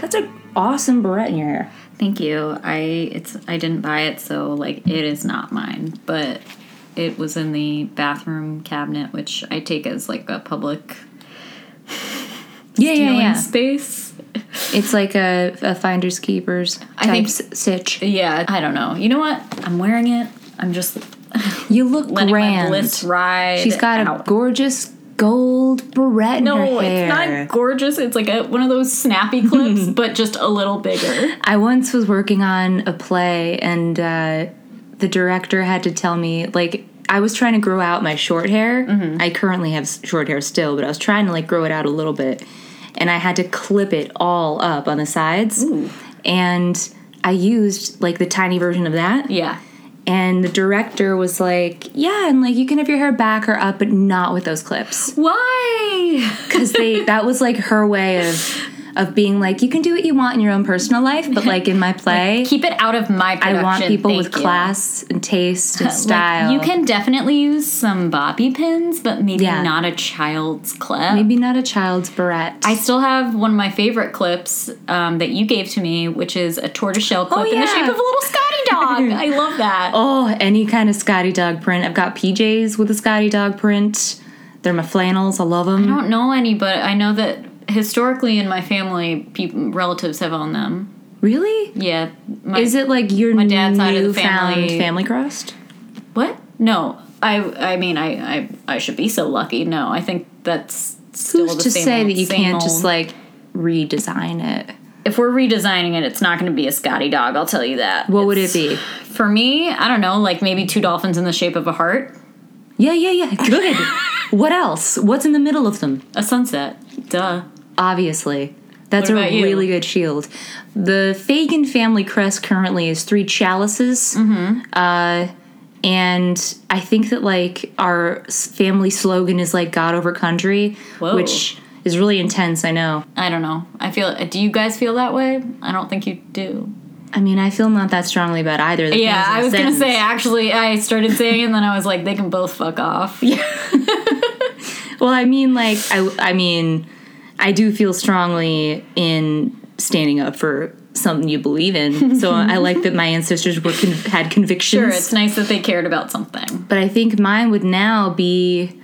That's an awesome beret in your hair. Thank you. I it's I didn't buy it, so like it is not mine, but it was in the bathroom cabinet, which I take as like a public Yeah, stealing space. It's like a, a finders keepers I type think- sitch. Yeah, I don't know. You know what? I'm wearing it. I'm just You look grand. She's got a gorgeous gold beret in No, it's not gorgeous. It's like a, one of those snappy clips, but just a little bigger. I once was working on a play, and uh, the director had to tell me, like, I was trying to grow out my short hair. Mm-hmm. I currently have short hair still, but I was trying to like grow it out a little bit, and I had to clip it all up on the sides. And I used like the tiny version of that. Yeah. And the director was like, "Yeah, and like you can have your hair back or up, but not with those clips." Why? because they that was like her way of of being like you can do what you want in your own personal life but like in my play Keep it out of my i want people thank with you. class and taste and Like, style you can definitely use some bobby pins, but maybe Yeah. not a child's clip. maybe not a child's beret I still have one of my favorite clips um, that you gave to me, which is a tortoiseshell clip in the shape of a little Scotty dog. I love that. oh any kind of scotty dog print i've got pjs with a scotty dog print they're my flannels i love them. I don't know any, but I know that historically in my family, people, relatives have owned them. really Yeah. My, is it like your my dad's side of the family- family crust what? No. I I mean I, I I should be so lucky. No, I think that's still who's the to same say old- that you can't just like redesign it if we're redesigning it, it's not going to be a Scotty dog. I'll tell you that. what would it be For me, I don't know, like maybe two dolphins in the shape of a heart, yeah yeah yeah good what else what's in the middle of them a sunset. Duh. Obviously. That's a you? really good shield. The Fagin family crest currently is three chalices. Mm-hmm. Uh, and I think that like our family slogan is like God over country, Whoa. which is really intense. I know. I don't know. I feel. Do you guys feel that way? I don't think you do. I mean, I feel not that strongly about either. Yeah, I was gonna say. Actually, I started saying, and then I was like, they can both fuck off. Yeah. Well, I mean, like, I, I mean, I do feel strongly in standing up for something you believe in. So I like that my ancestors were con- had convictions. Sure, it's nice that they cared about something. but I think mine would now be,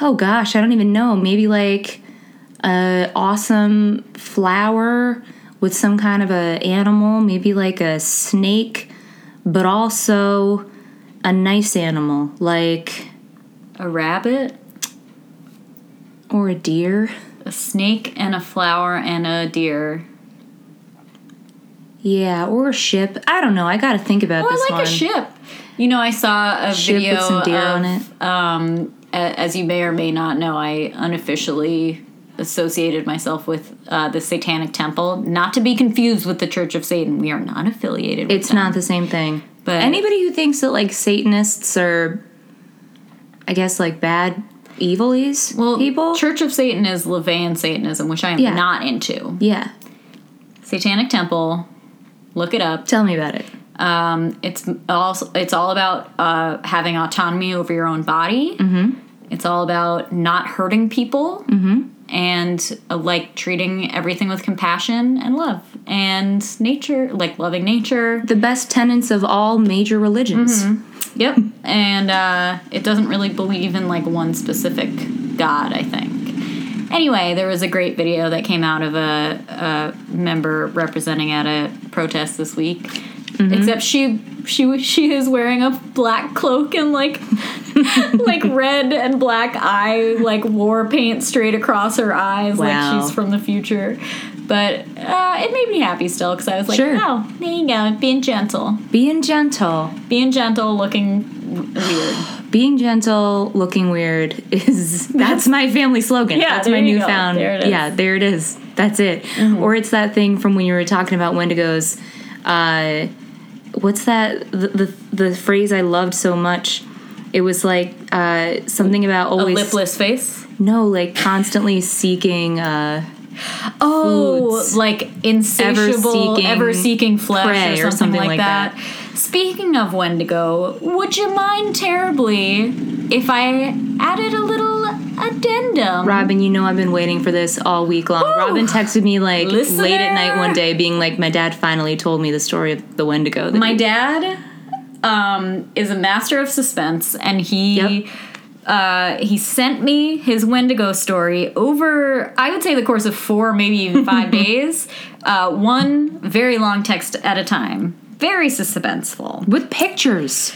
oh gosh, I don't even know. Maybe like a awesome flower with some kind of a animal, maybe like a snake, but also a nice animal, like A rabbit, or a deer. A snake, and a flower, and a deer. Yeah, or a ship. I don't know. I got to think about Oh, this I like one. a ship. You know, I saw a Ship with video some deer of, on it. Um, a- as you may or may not know, I unofficially associated myself with uh, the Satanic Temple, not to be confused with the Church of Satan. We are not affiliated. with It's them. not the same thing. But- anybody who thinks that like Satanists are, I guess, like bad, evilies well. people. Church of Satan is LaVeyan Satanism, which I am Yeah. not into. yeah, Satanic Temple. Look it up. tell me about it. Um, it's also it's all about uh, having autonomy over your own body. Mm-hmm. It's all about not hurting people Mm-hmm. and uh, like treating everything with compassion and love and nature, like loving nature. The best tenets of all major religions. Yep. and uh, it doesn't really believe in like one specific god. I think. Anyway, there was a great video that came out of a, a member representing at a protest this week. Except she she she is wearing a black cloak and like like red and black eye like war paint straight across her eyes Wow. like she's from the future. But uh, it made me happy still because I was like, Sure. oh, there you go, being gentle, Being gentle. being gentle, looking weird. Being gentle, looking weird is that's my family slogan. Yeah, that's my newfound. There. Mm-hmm. Yeah, there it is. That's it. Or it's that thing from when you were talking about Wendigos. Uh, what's that? The, the the phrase I loved so much. It was like uh, something about always A lipless face. no, like constantly seeking. Uh, Oh, foods. like insatiable, Ever-seeking ever seeking flesh prey or something, like, that. Speaking of Wendigo, would you mind terribly if I added a little addendum. Robin, you know I've been waiting for this all week long. Woo! Robin texted me like Listener! late at night one day, being like, "My dad finally told me the story of the Wendigo." that My he- dad um, is a master of suspense, and he. Yep. Uh, he sent me his Wendigo story over, I would say, the course of four, maybe even five days. Uh, one very long text at a time. Very suspenseful. with pictures.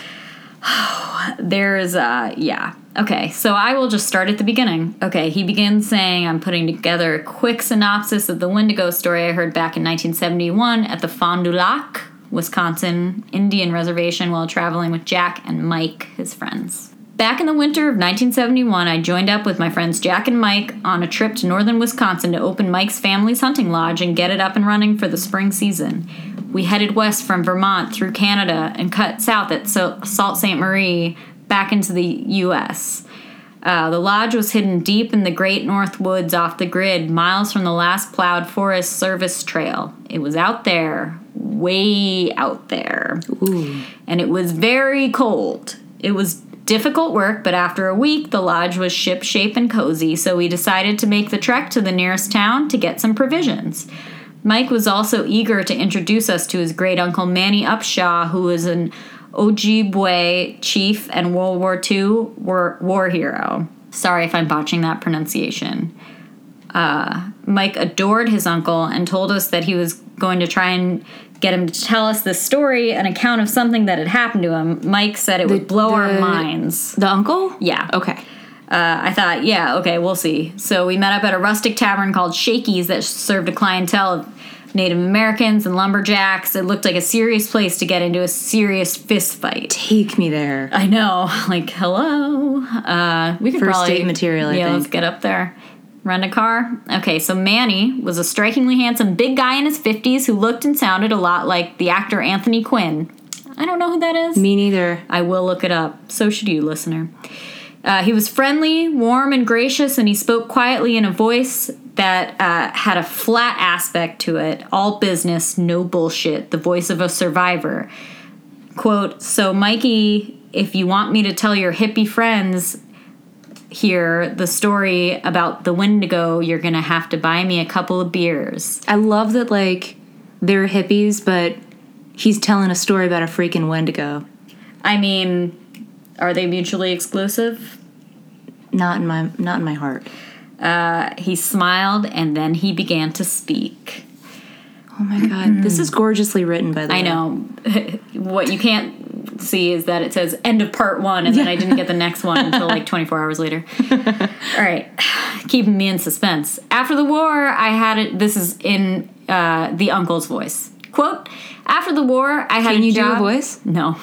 There's, uh, yeah. Okay, so I will just start at the beginning. Okay, he begins saying, I'm putting together a quick synopsis of the Wendigo story I heard back in 1971 at the Fond du Lac, Wisconsin Indian Reservation while traveling with Jack and Mike, his friends. Back in the winter of 1971, I joined up with my friends Jack and Mike on a trip to northern Wisconsin to open Mike's family's hunting lodge and get it up and running for the spring season. We headed west from Vermont through Canada and cut south at Sa- Sault Ste. Marie back into the U.S. Uh, the lodge was hidden deep in the great north woods off the grid, miles from the last plowed Forest Service trail. It was out there, way out there. Ooh, And it was very cold. It was difficult work, but after a week, the lodge was ship shape and cozy, so we decided to make the trek to the nearest town to get some provisions. Mike was also eager to introduce us to his great uncle Manny Upshaw, who was an Ojibwe chief and World War II war, war hero. Sorry if I'm botching that pronunciation. Uh, Mike adored his uncle and told us that he was going to try and get him to tell us this story, an account of something that had happened to him. Mike said it would blow our minds. the uncle. Yeah. Okay. Uh, I thought, yeah, okay, we'll see. So we met up at a rustic tavern called Shakey's that served a clientele of Native Americans and lumberjacks. It looked like a serious place to get into a serious fist fight. Take me there. I know, like, hello. Uh, we could First probably date material, I yeah, let's get up there. Rent a car. Okay, so Manny was a strikingly handsome big guy in his fifties who looked and sounded a lot like the actor Anthony Quinn. I don't know who that is. Me neither. I will look it up. So should you, listener. Uh, he was friendly, warm, and gracious, and he spoke quietly in a voice that uh, had a flat aspect to it. All business, no bullshit. The voice of a survivor. Quote So, Mikey, if you want me to tell your hippie friends here the story about the Wendigo, you're gonna have to buy me a couple of beers. I love that like they're hippies, but he's telling a story about a freaking Wendigo. I mean, are they mutually exclusive? Not in my not in my heart. Uh, he smiled and then he began to speak. Oh my god, this is gorgeously written by the way. I know. what you can't see is that it says end of part one, and then I didn't get the next one until like 24 hours later. All right. Keeping me in suspense. After the war, I had it. This is in uh, the uncle's voice. Quote After the war, I had Can a you do a job. voice? No.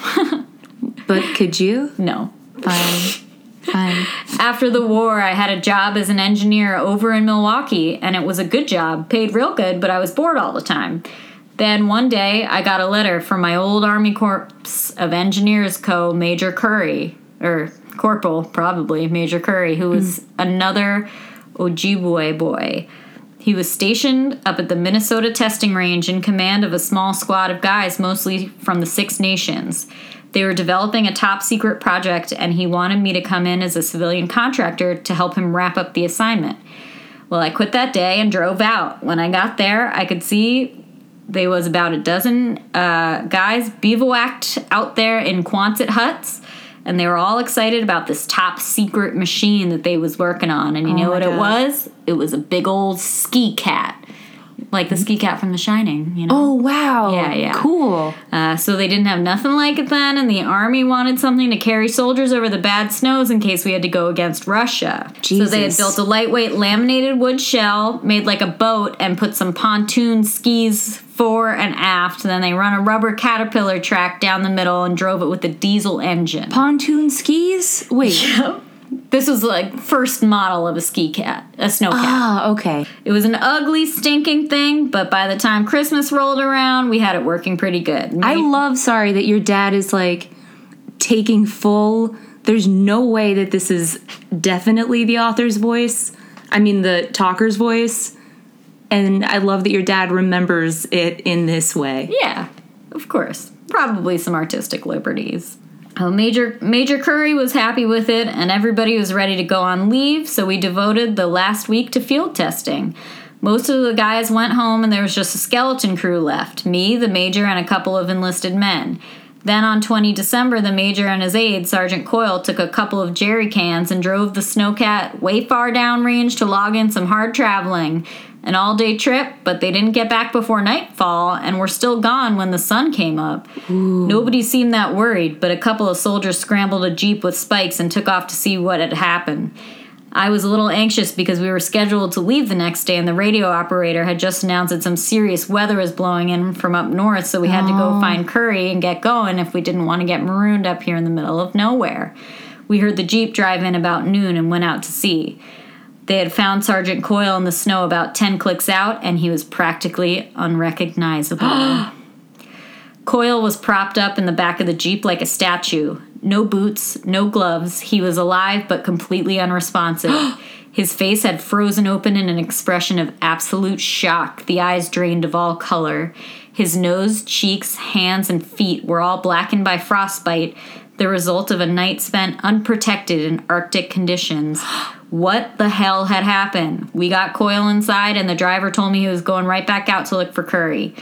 But could you? no. Fine. Fine. After the war, I had a job as an engineer over in Milwaukee, and it was a good job, paid real good, but I was bored all the time. Then one day, I got a letter from my old Army Corps of Engineers co. Major Curry, or Corporal, probably, Major Curry, who was hmm. another Ojibwe boy. He was stationed up at the Minnesota testing range in command of a small squad of guys, mostly from the Six Nations. They were developing a top secret project, and he wanted me to come in as a civilian contractor to help him wrap up the assignment. Well, I quit that day and drove out. When I got there, I could see there was about a dozen uh, guys bivouacked out there in Quonset huts, and they were all excited about this top secret machine that they was working on. And you know my what it was? It was a big old ski cat, like the ski cat from The Shining. You know. Oh wow. Yeah, yeah. Cool. Uh, so they didn't have nothing like it then, and the army wanted something to carry soldiers over the bad snows in case we had to go against Russia. So they had built a lightweight laminated wood shell, made like a boat, and put some pontoon skis fore and aft. Then they run a rubber caterpillar track down the middle and drove it with a diesel engine. Pontoon skis? Wait. This was like first model of a ski cat, a snow cat. Ah, okay. It was an ugly, stinking thing, but by the time Christmas rolled around, we had it working pretty good. I love sorry that your dad is like taking full there's no way that this is definitely the author's voice. I mean the talker's voice. And I love that your dad remembers it in this way. Yeah, of course. Probably some artistic liberties. Oh, Major Major Curry was happy with it, and everybody was ready to go on leave. So we devoted the last week to field testing. Most of the guys went home, and there was just a skeleton crew left: me, the major, and a couple of enlisted men. Then on 20 December, the major and his aide, Sergeant Coyle, took a couple of jerry cans and drove the Snowcat way far downrange to log in some hard traveling. An all day trip, but they didn't get back before nightfall and were still gone when the sun came up. Nobody seemed that worried, but a couple of soldiers scrambled a jeep with spikes and took off to see what had happened. I was a little anxious because we were scheduled to leave the next day, and the radio operator had just announced that some serious weather was blowing in from up north, so we had to go oh. find Curry and get going if we didn't want to get marooned up here in the middle of nowhere. We heard the Jeep drive in about noon and went out to see. They had found Sergeant Coyle in the snow about 10 clicks out, and he was practically unrecognizable. Coyle was propped up in the back of the Jeep like a statue. No boots, no gloves. He was alive but completely unresponsive. His face had frozen open in an expression of absolute shock, the eyes drained of all color. His nose, cheeks, hands, and feet were all blackened by frostbite, the result of a night spent unprotected in Arctic conditions. What the hell had happened? We got Coyle inside, and the driver told me he was going right back out to look for Curry.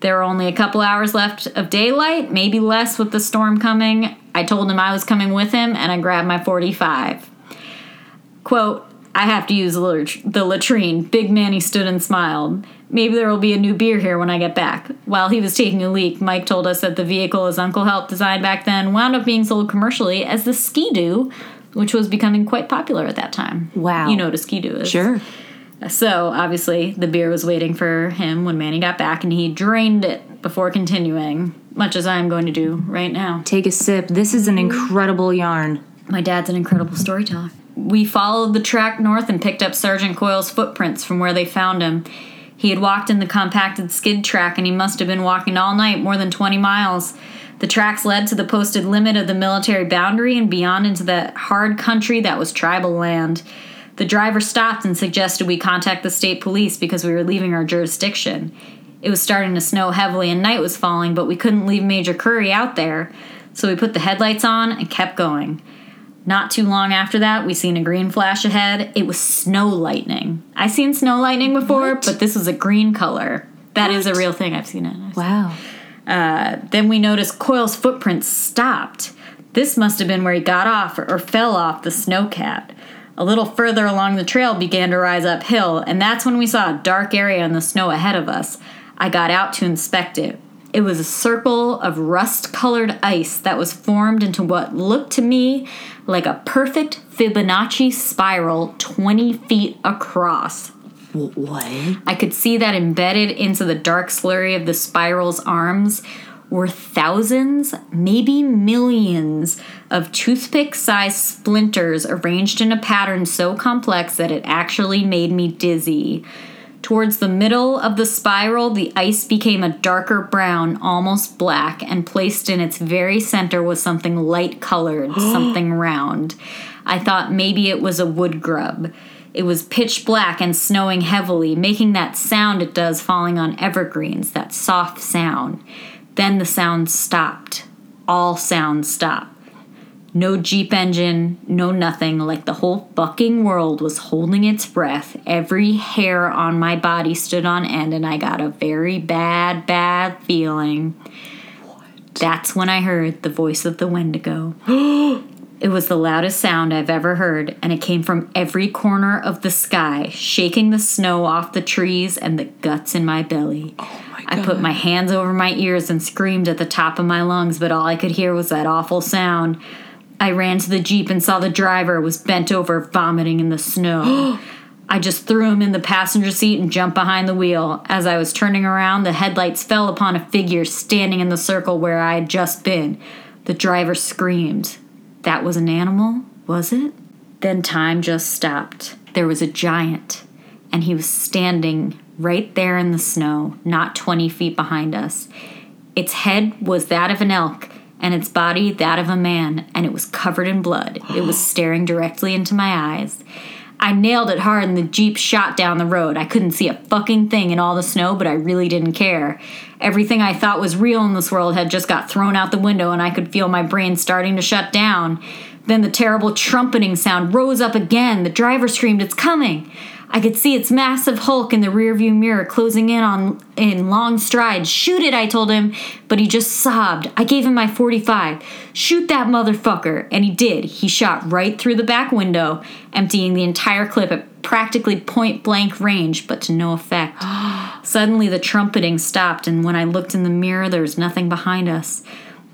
There were only a couple hours left of daylight, maybe less with the storm coming. I told him I was coming with him, and I grabbed my 45. Quote, I have to use the latrine. Big Manny stood and smiled. Maybe there will be a new beer here when I get back. While he was taking a leak, Mike told us that the vehicle his uncle helped design back then wound up being sold commercially as the Ski-Doo, which was becoming quite popular at that time. Wow. You know what a Ski-Doo is. Sure. So obviously, the beer was waiting for him when Manny got back, and he drained it before continuing, much as I am going to do right now. Take a sip. This is an incredible yarn. My dad's an incredible storyteller. We followed the track north and picked up Sergeant Coyle's footprints from where they found him. He had walked in the compacted skid track, and he must have been walking all night, more than 20 miles. The tracks led to the posted limit of the military boundary and beyond into the hard country that was tribal land. The driver stopped and suggested we contact the state police because we were leaving our jurisdiction. It was starting to snow heavily and night was falling, but we couldn't leave Major Curry out there, so we put the headlights on and kept going. Not too long after that, we seen a green flash ahead. It was snow lightning. I seen snow lightning before, What? but this was a green color. That is a real thing. I've seen it. Wow. Uh, then we noticed Coyle's footprints stopped. This must have been where he got off or, or fell off the snowcat. A little further along the trail began to rise uphill, and that's when we saw a dark area in the snow ahead of us. I got out to inspect it. It was a circle of rust colored ice that was formed into what looked to me like a perfect Fibonacci spiral 20 feet across. What? I could see that embedded into the dark slurry of the spiral's arms were thousands, maybe millions, of toothpick sized splinters arranged in a pattern so complex that it actually made me dizzy. Towards the middle of the spiral, the ice became a darker brown, almost black, and placed in its very center was something light colored, something round. I thought maybe it was a wood grub. It was pitch black and snowing heavily, making that sound it does falling on evergreens, that soft sound. Then the sound stopped. All sounds stopped. No Jeep engine, no nothing, like the whole fucking world was holding its breath. Every hair on my body stood on end, and I got a very bad, bad feeling. What? That's when I heard the voice of the Wendigo. It was the loudest sound I've ever heard, and it came from every corner of the sky, shaking the snow off the trees and the guts in my belly. Oh my I put my hands over my ears and screamed at the top of my lungs, but all I could hear was that awful sound. I ran to the Jeep and saw the driver was bent over, vomiting in the snow. I just threw him in the passenger seat and jumped behind the wheel. As I was turning around, the headlights fell upon a figure standing in the circle where I had just been. The driver screamed. That was an animal, was it? Then time just stopped. There was a giant, and he was standing right there in the snow, not 20 feet behind us. Its head was that of an elk, and its body that of a man, and it was covered in blood. It was staring directly into my eyes. I nailed it hard and the Jeep shot down the road. I couldn't see a fucking thing in all the snow, but I really didn't care. Everything I thought was real in this world had just got thrown out the window and I could feel my brain starting to shut down. Then the terrible trumpeting sound rose up again. The driver screamed, It's coming! I could see its massive hulk in the rearview mirror closing in on in long strides. Shoot it, I told him, but he just sobbed. I gave him my 45. Shoot that motherfucker, and he did. He shot right through the back window, emptying the entire clip at practically point blank range, but to no effect. Suddenly the trumpeting stopped, and when I looked in the mirror, there was nothing behind us.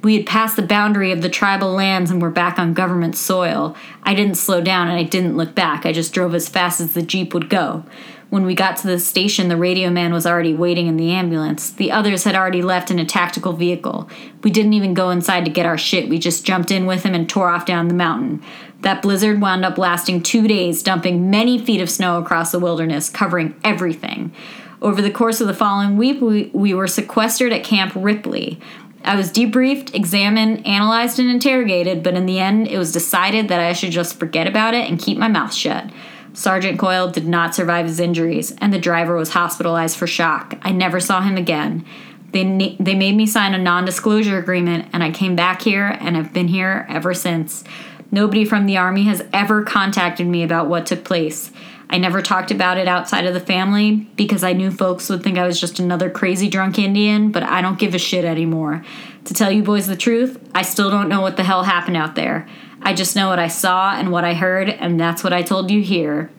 We had passed the boundary of the tribal lands and were back on government soil. I didn't slow down and I didn't look back. I just drove as fast as the Jeep would go. When we got to the station, the radio man was already waiting in the ambulance. The others had already left in a tactical vehicle. We didn't even go inside to get our shit. We just jumped in with him and tore off down the mountain. That blizzard wound up lasting two days, dumping many feet of snow across the wilderness, covering everything. Over the course of the following week, we, we were sequestered at Camp Ripley. I was debriefed, examined, analyzed, and interrogated, but in the end, it was decided that I should just forget about it and keep my mouth shut. Sergeant Coyle did not survive his injuries, and the driver was hospitalized for shock. I never saw him again. They, they made me sign a non disclosure agreement, and I came back here and have been here ever since. Nobody from the Army has ever contacted me about what took place. I never talked about it outside of the family because I knew folks would think I was just another crazy drunk Indian, but I don't give a shit anymore. To tell you boys the truth, I still don't know what the hell happened out there. I just know what I saw and what I heard, and that's what I told you here.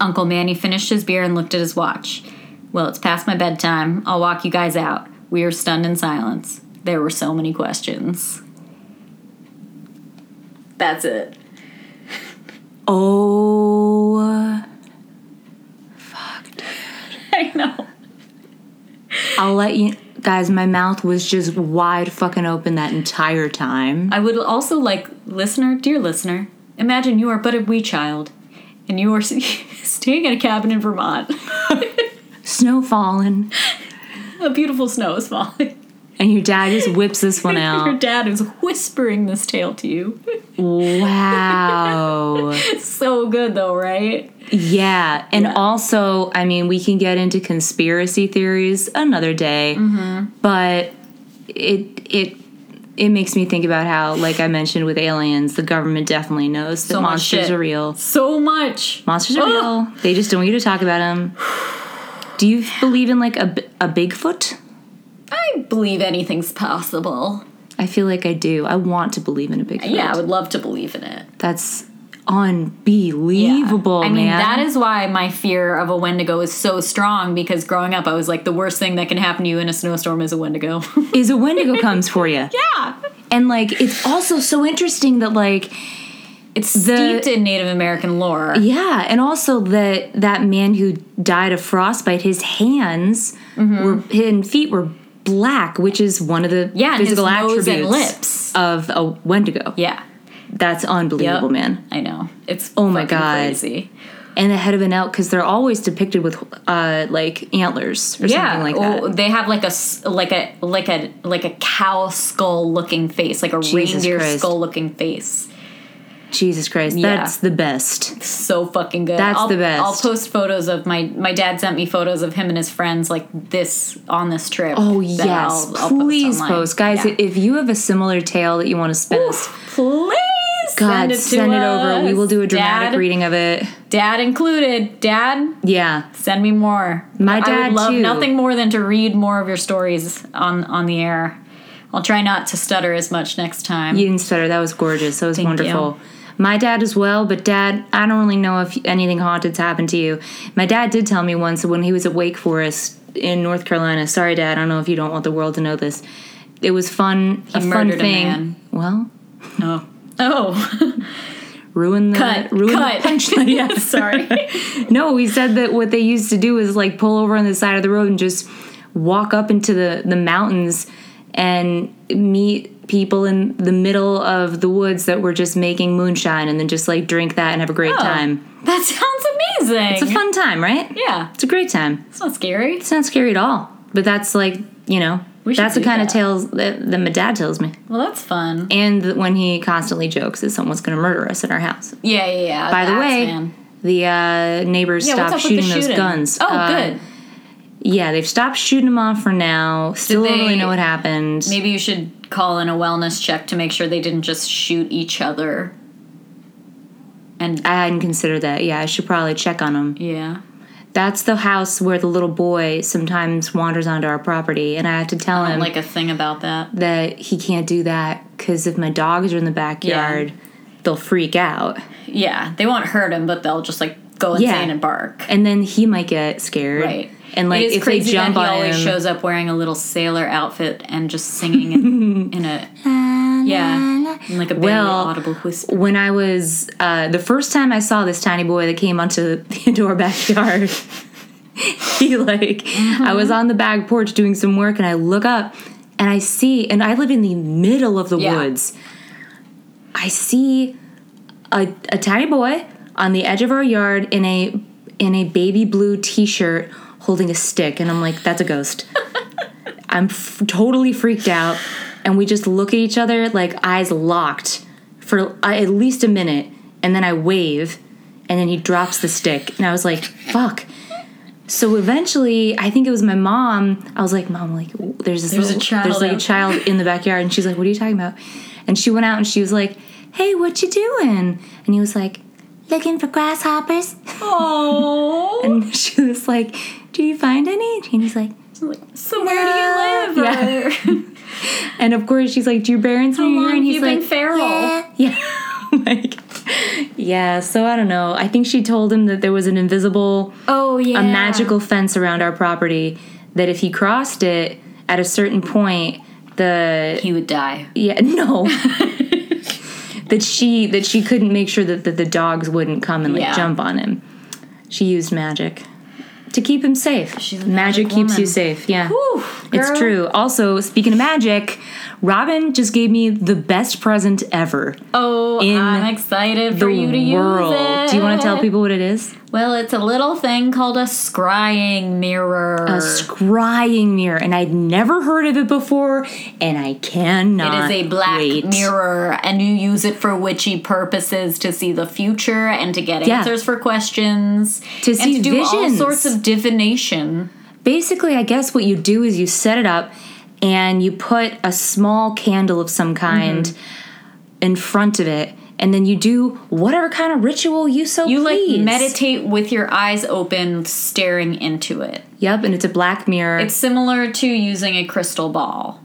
Uncle Manny finished his beer and looked at his watch. Well, it's past my bedtime. I'll walk you guys out. We are stunned in silence. There were so many questions. That's it. Oh, uh, fucked. I know. I'll let you guys. My mouth was just wide fucking open that entire time. I would also like, listener, dear listener, imagine you are but a wee child and you are staying in a cabin in Vermont. Snow falling, a beautiful snow is falling. And your dad just whips this one out. Your dad is whispering this tale to you. Wow. so good though, right? Yeah, and Yeah. also, I mean, we can get into conspiracy theories another day, Mm-hmm. but it it it makes me think about how, like I mentioned with aliens, the government definitely knows that So monsters are real. So much. Monsters are real. They just don't want you to talk about them. Do you believe in like a, a Bigfoot? I believe anything's possible. I feel like I do. I want to believe in a Bigfoot. Yeah, I would love to believe in it. That's unbelievable, I mean, man. that is why my fear of a Wendigo is so strong because growing up, I was like, the worst thing that can happen to you in a snowstorm is a Wendigo. is a Wendigo comes for you. yeah. And like it's also so interesting that like It's The- steeped in Native American lore. yeah, and also that that man who died of frostbite, his hands Mm-hmm. were his feet were black, which is one of the Yeah, physical nose and attributes lips. of a Wendigo. Yeah. That's unbelievable, Yep. man. I know. It's Oh my God. crazy. And the head of an elk because they're always depicted with uh like antlers or Yeah, something like that. they have like a like a like a like a cow skull looking face, like a Jesus reindeer skull looking face. Jesus Christ, Yeah. that's the best. So fucking good. That's I'll, the best. I'll post photos of my my dad sent me photos of him and his friends like this on this trip. Oh yes, I'll- I'll post please post, guys. Yeah. If you have a similar tale that you want to spend us, Please God, send it, to send it over. We will do a dramatic Dad, reading of it. Dad included. Dad, Yeah, send me more. My I dad, would love too. nothing more than to read more of your stories on on the air. I'll try not to stutter as much next time. you didn't stutter. That was gorgeous. That was Thank wonderful. you. My dad as well, but dad, I don't really know if anything haunted's happened to you. My dad did tell me once when he was at Wake Forest in North Carolina. Sorry, dad, I don't know if you don't want the world to know this. It was fun. a fun murdered a thing. man. Well, Oh. Oh. ruin the Cut. ruin Cut. the punchline. yes. Sorry. No, he said that what they used to do is like pull over on the side of the road and just walk up into the, the mountains and meet people in the middle of the woods that were just making moonshine and then just like drink that and have a great Oh. time. That sounds amazing. It's a fun time, right? Yeah. It's a great time. It's not scary. It's not scary at all. But that's like, you know, that's the kind of tales that, that my dad tells me. Well, that's fun. And when he constantly jokes that someone's going to murder us in our house. Yeah, yeah, yeah. By the way, man. The uh, neighbors Yeah, stopped what's up with the shooting those guns. Oh, Uh, good. Yeah, they've stopped shooting them off for now. Still don't really know what happened. Maybe you should call in a wellness check to make sure they didn't just shoot each other. And I hadn't considered that. Yeah, I should probably check on them. yeah, That's the house where the little boy sometimes wanders onto our property, and I have to tell him like a thing about that. that he can't do that because if my dogs are in the backyard, they'll freak out, Yeah, they won't hurt him, but they'll just like go insane Yeah. and bark. and then he might get scared. Right. And like it is if they crazy jump that he always him, shows up wearing a little sailor outfit and just singing in, in a yeah, in like a barely Well, audible whisper. when I was uh, the first time I saw this tiny boy that came onto the our backyard, he like I was on the back porch doing some work, and I look up and I see, and I live in the middle of the Yeah. woods. I see a, a tiny boy on the edge of our yard in a in a baby blue T-shirt holding a stick, and I'm like, that's a ghost. I'm f- totally freaked out, and we just look at each other like eyes locked for uh, at least a minute, and then I wave, and then he drops the stick, and I was like, fuck. So eventually, I think it was my mom. I was like, "Mom, like, there's this There's a child there's like a child in the backyard," and she's like, "What are you talking about?" And she went out and she was like, "Hey, what you doing?" And he was like, "Looking for grasshoppers." Oh, And she was like, "Do you find any?" And he's like, so where do you live? Yeah. And of course she's like, "Do your parents know long here?" have And he's you like, been feral? "Yeah." Yeah. like, yeah. So I don't know. I think she told him that there was an invisible, Oh yeah, a magical fence around our property. That if he crossed it at a certain point, the He would die. yeah no. That she that she couldn't make sure that, that the dogs wouldn't come and like Yeah. jump on him. She used magic to keep him safe. Magic, magic keeps you safe. Yeah. Whew, It's true. Also, speaking of magic, Robin just gave me the best present ever. Oh, I'm excited for you to world. use it. Do you want to tell people what it is? Well, it's a little thing called a scrying mirror. A scrying mirror, and I'd never heard of it before, and I cannot. is a black wait. mirror, and you use it for witchy purposes to see the future and to get Yeah. answers for questions, To and see to do all visions. sorts of divination. Basically, I guess what you do is you set it up, and you put a small candle of some kind Mm-hmm. in front of it, and then you do whatever kind of ritual you so You please. like meditate with your eyes open, staring into it. Yep, and it's a black mirror. It's similar to using a crystal ball.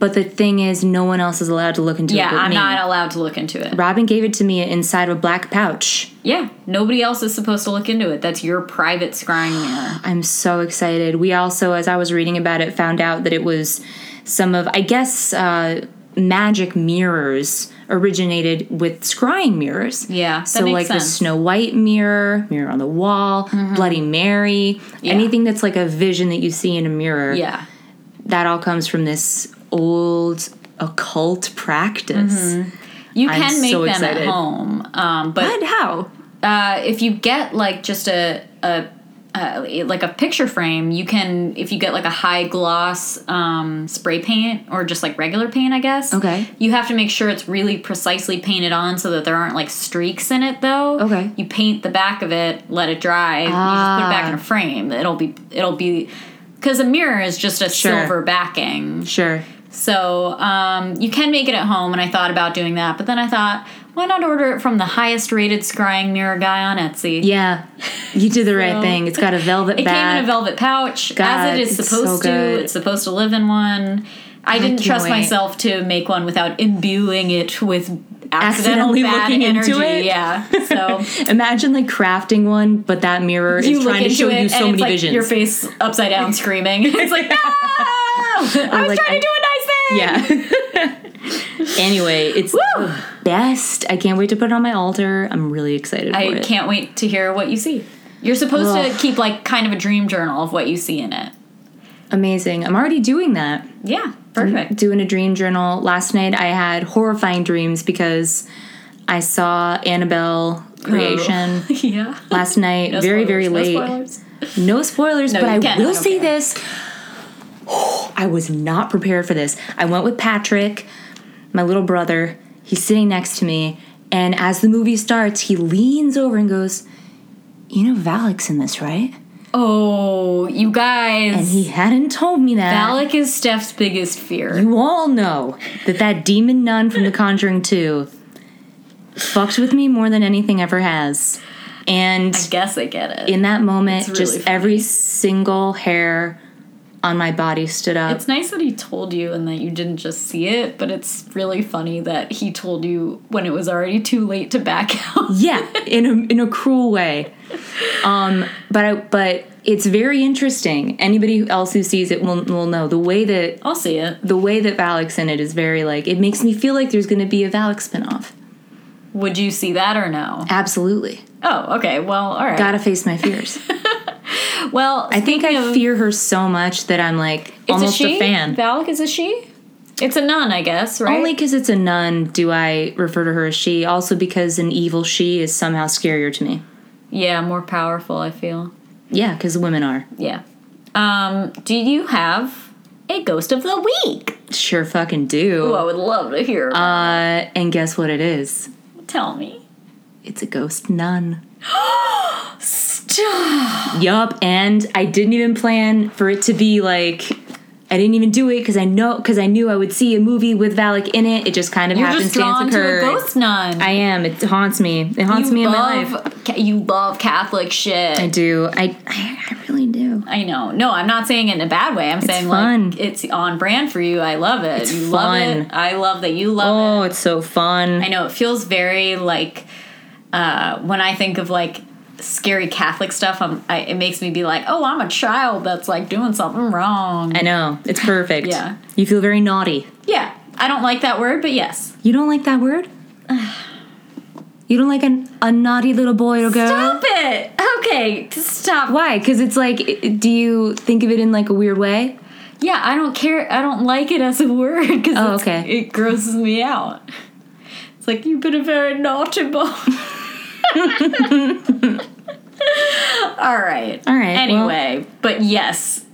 But the thing is, no one else is allowed to look into it. yeah, I'm me. not allowed to look into it. Robin gave it to me inside of a black pouch. Yeah, nobody else is supposed to look into it. That's your private scrying mirror. I'm so excited. We also, as I was reading about it, found out that it was some of, I guess, uh, magic mirrors originated with scrying mirrors. Yeah, so like the sense. Mm-hmm. Snow White mirror, mirror on the wall, Bloody Mary, Yeah. anything that's like a vision that you see in a mirror. Yeah. That all comes from this old occult practice. You I'm can make so them excited. at home, um, but But how? uh, if you get like just a, a uh, like a picture frame, you can if you get like a high gloss um, spray paint or just like regular paint, I guess. Okay. You have to make sure it's really precisely painted on so that there aren't like streaks in it, though. Okay. You paint the back of it, let it dry. You just put it back in a Ah. frame. It'll be it'll be because a mirror is just a Sure. silver backing. Sure. So um, you can make it at home, and I thought about doing that, but then I thought, why not order it from the highest rated scrying mirror guy on Etsy? Yeah, you did the right thing. It's got a velvet It back. came in a velvet pouch, God, as it is supposed so to. It's supposed to live in one. I didn't trust wait. myself to make one without imbuing it with Accidentally bad looking energy. into it? Yeah. So Imagine like crafting one, but that mirror is trying to show you so it's many like visions. your face upside down, screaming. It's like no! I was like, trying I- to do a nice. Yeah. anyway, it's the best. I can't wait to put it on my altar. I'm really excited for I it. can't wait to hear what you see. You're supposed Ugh. to keep like kind of a dream journal of what you see in it. Amazing. I'm already doing that. Yeah, perfect. Doing a dream journal. Last night I had horrifying dreams because I saw Annabelle oh. creation yeah. last night, No very, spoilers, very no late. spoilers. No spoilers, No, but I will say care. This. I was not prepared for this. I went with Patrick, my little brother. He's sitting next to me, And as the movie starts, he leans over and goes, You know, Valak's in this, right? Oh, you guys. And he hadn't told me that. Valak is Steph's biggest fear. You all know that that demon nun from The Conjuring 2 fucked with me more than anything ever has. And I guess I get it. in that moment, really just funny. every single hair on my body stood up. It's nice that he told you and that you didn't just see it, but it's really funny that he told you when it was already too late to back out. yeah, in a in a cruel way. Um, but I, but it's very interesting. Anybody else who sees it will will know the way that I'll see it. the way that Valak's in it is very like it makes me feel like there's going to be a Valak spinoff. Would you see that or no? Absolutely, Oh, okay. Well, all right. gotta face my fears. Well, I think I fear her so much that I'm like almost a, a, fan. Valak is a she. It's a nun, I guess, right? Only because it's a nun do I refer to her as she. Also because an evil she is somehow scarier to me. yeah, more powerful. I feel. Yeah, because women are. Yeah. Um, do you have a ghost of the week? Sure fucking do. Oh, I would love to hear. Uh, and guess what it is? Tell me. It's a ghost nun. Stop. Yup, and I didn't even plan for it to be like I didn't even do it because I know because I knew I would see a movie with Valak in it. It just kind of You're just happenstance drawn to a ghost nun. I am. It haunts me. It haunts you me in my life. ca- You love Catholic shit. I do. I, I I really do. I know. No, I'm not saying it in a bad way. I'm saying fun. like it's on brand for you. I love it. It's you love fun. it. I love that you love Oh, it. it's so fun. I know it feels very like uh, when I think of like scary Catholic stuff. I'm, I, it makes me be like, oh, I'm a child that's like doing something wrong. I know. It's perfect. Yeah. You feel very naughty. yeah, I don't like that word, but yes. You don't like that word? You don't like a, a naughty little boy or girl? Stop it. Okay, stop. Why? Because it's like, do you think of it in like a weird way? Yeah, I don't care. I don't like it as a word because Oh, okay. it grosses me out. It's like you've been a very naughty boy. All right. All right, Anyway, but yes,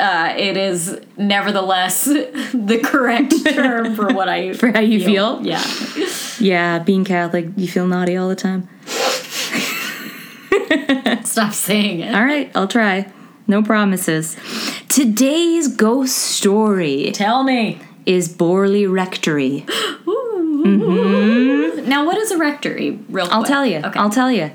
uh, it is nevertheless the correct term for what I For how you feel? Yeah. Yeah, being Catholic, you feel naughty all the time. Stop saying it. All right, I'll try. No promises. Today's ghost story Tell me. is Borley Rectory. Now, what is a rectory? Real quick. I'll tell you. Okay. I'll tell you.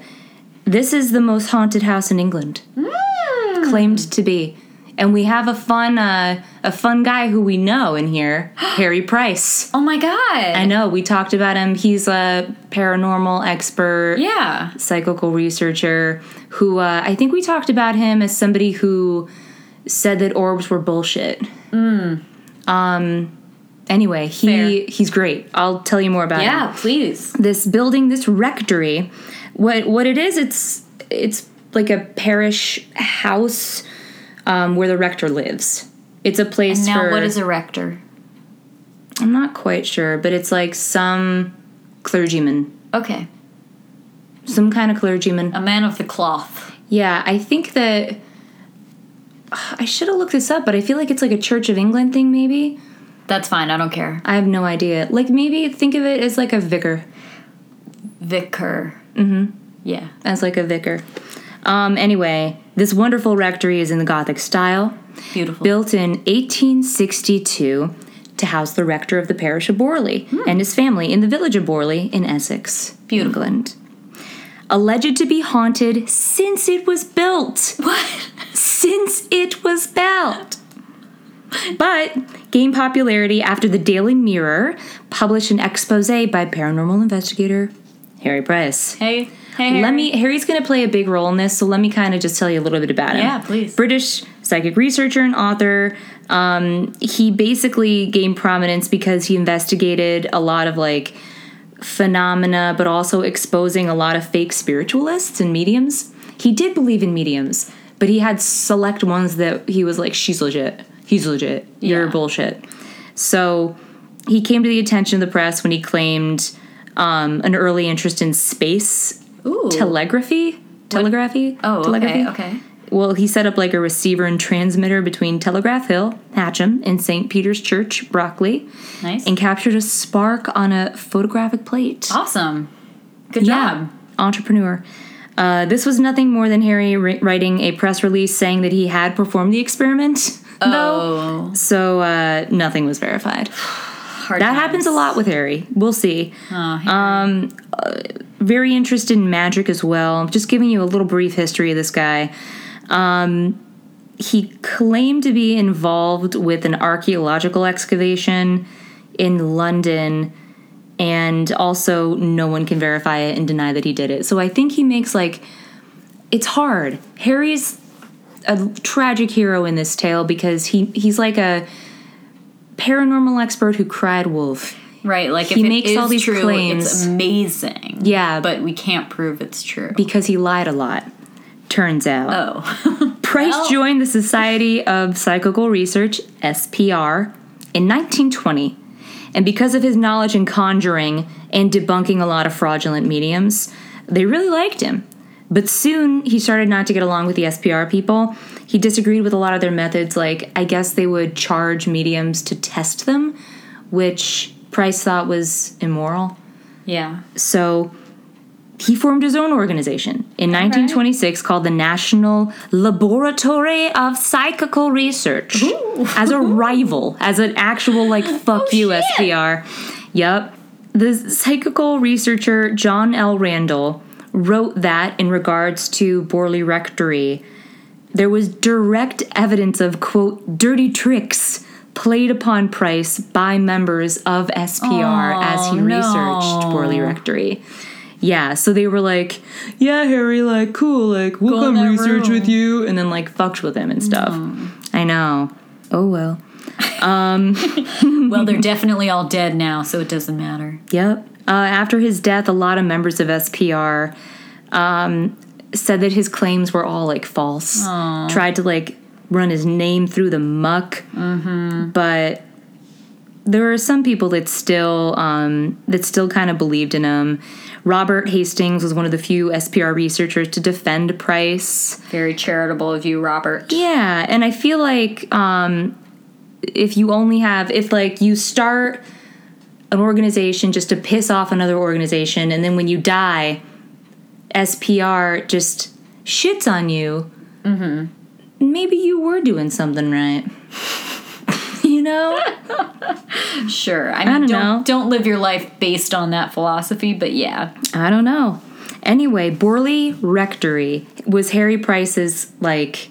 This is the most haunted house in England. Mm. Claimed to be. And we have a fun uh, a fun guy who we know in here, Harry Price. oh my god. I know, we talked about him. He's a paranormal expert. Yeah. psychical researcher who uh, I think we talked about him as somebody who said that orbs were bullshit. Um. Anyway, he Fair. he's great. I'll tell you more about him. Yeah, please. This building, this rectory, what what it is? It's it's like a parish house um, where the rector lives. It's a place Now, for. what is a rector? I'm not quite sure, but it's like some clergyman, Okay. some kind of clergyman. A man of the cloth. Yeah, I think that I should have looked this up, but I feel like it's like a Church of England thing, maybe. That's fine. I don't care. I have no idea. Like maybe think of it as like a vicar, Vicar. Mm-hmm. Yeah. as like a vicar. Um, anyway, this wonderful rectory is in the Gothic style, Beautiful. built in 1862 to house the rector of the parish of Borley and his family in the village of Borley in Essex, Beautiful. England. Alleged to be haunted since it was built. What? since it was built. But gained popularity after the Daily Mirror published an expose by paranormal investigator Harry Price. Hey. Hey. Let me Harry's going to play a big role in this, so let me kind of just tell you a little bit about him. Yeah, please. British psychic researcher and author. Um, he basically gained prominence because he investigated a lot of like phenomena, but also exposing a lot of fake spiritualists and mediums. He did believe in mediums, but he had select ones that he was like, she's legit. He's legit. You're Yeah. bullshit. So he came to the attention of the press when he claimed um, an early interest in space Ooh. telegraphy. Telegraphy? oh, telegraphy? okay. Okay. well, he set up like a receiver and transmitter between Telegraph Hill, Hatcham, and St. Peter's Church, Brockley, Nice. and captured a spark on a photographic plate. awesome. Good job. Entrepreneur. Uh, this was nothing more than Harry ri- writing a press release saying that he had performed the experiment, though. Oh, So uh, nothing was verified. hard That times. happens a lot with Harry. We'll see. Oh, Um, very interested in magic as well. Just giving you a little brief history of this guy. Um, he claimed to be involved with an archaeological excavation in London, and also no one can verify it and deny that he did it. So I think he makes like it's hard. Harry's a tragic hero in this tale because he he's like a paranormal expert who cried wolf. right. Like he makes is all these true, claims. it's amazing. Yeah, but we can't prove it's true. because he lied a lot. Turns out. oh, Price well. joined the Society of Psychical Research, SPR, in 1920. And because of his knowledge in conjuring and debunking a lot of fraudulent mediums, they really liked him. But soon he started not to get along with the SPR people. He disagreed with a lot of their methods, like, I guess they would charge mediums to test them, which Price thought was immoral. yeah. So he formed his own organization in 1926 called the National Laboratory of Psychical Research as a rival, as an actual like fuck oh, you shit. SPR. Yep. The psychical researcher John L. Randall wrote that in regards to Borley Rectory, there was direct evidence of quote dirty tricks played upon Price by members of SPR as he Oh, researched. Borley Rectory. Yeah, so they were like, "Yeah, Harry, like cool, like we'll Go come research room." with you," and then like fucked with him and stuff. I know. Oh well. Um, Well, they're definitely all dead now, so it doesn't matter. Yep. Uh, after his death, a lot of members of SPR um, said that his claims were all like false. Tried to like run his name through the muck, mm-hmm. but there are some people that still um, that still kind of believed in him. Robert Hastings was one of the few SPR researchers to defend Price. Very charitable of you, Robert. Yeah, and I feel like um, if you only have, if like you start an organization just to piss off another organization, and then when you die, SPR just shits on you, mm-hmm. maybe you were doing something right. you know? Sure. I mean, don't don't know. don't live your life based on that philosophy, but yeah. I don't know. Anyway, Borley Rectory was Harry Price's like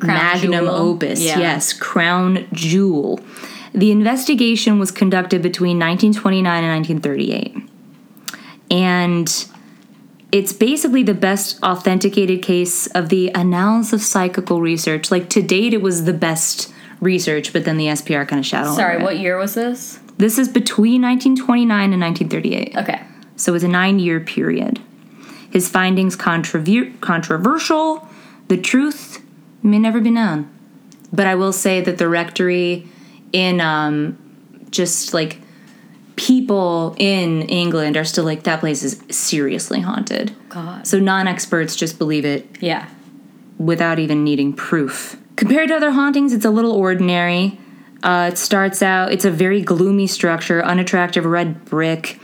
Crown magnum jewel. opus. Yeah. Yes, crown jewel. The investigation was conducted between 1929 and 1938. And it's basically the best authenticated case of the annals of psychical research. Like to date, it was the best research, but then the SPR kind of shadowed. Sorry, what year was this? This is between 1929 and 1938. Okay. So it's a nine year period. His findings controver- controversial. The truth may never be known. But I will say that the rectory in um, just like people in England are still like that place is seriously haunted. God. So non experts just believe it Yeah. without even needing proof. Compared to other hauntings, it's a little ordinary. Uh, it starts out, it's a very gloomy structure, unattractive red brick,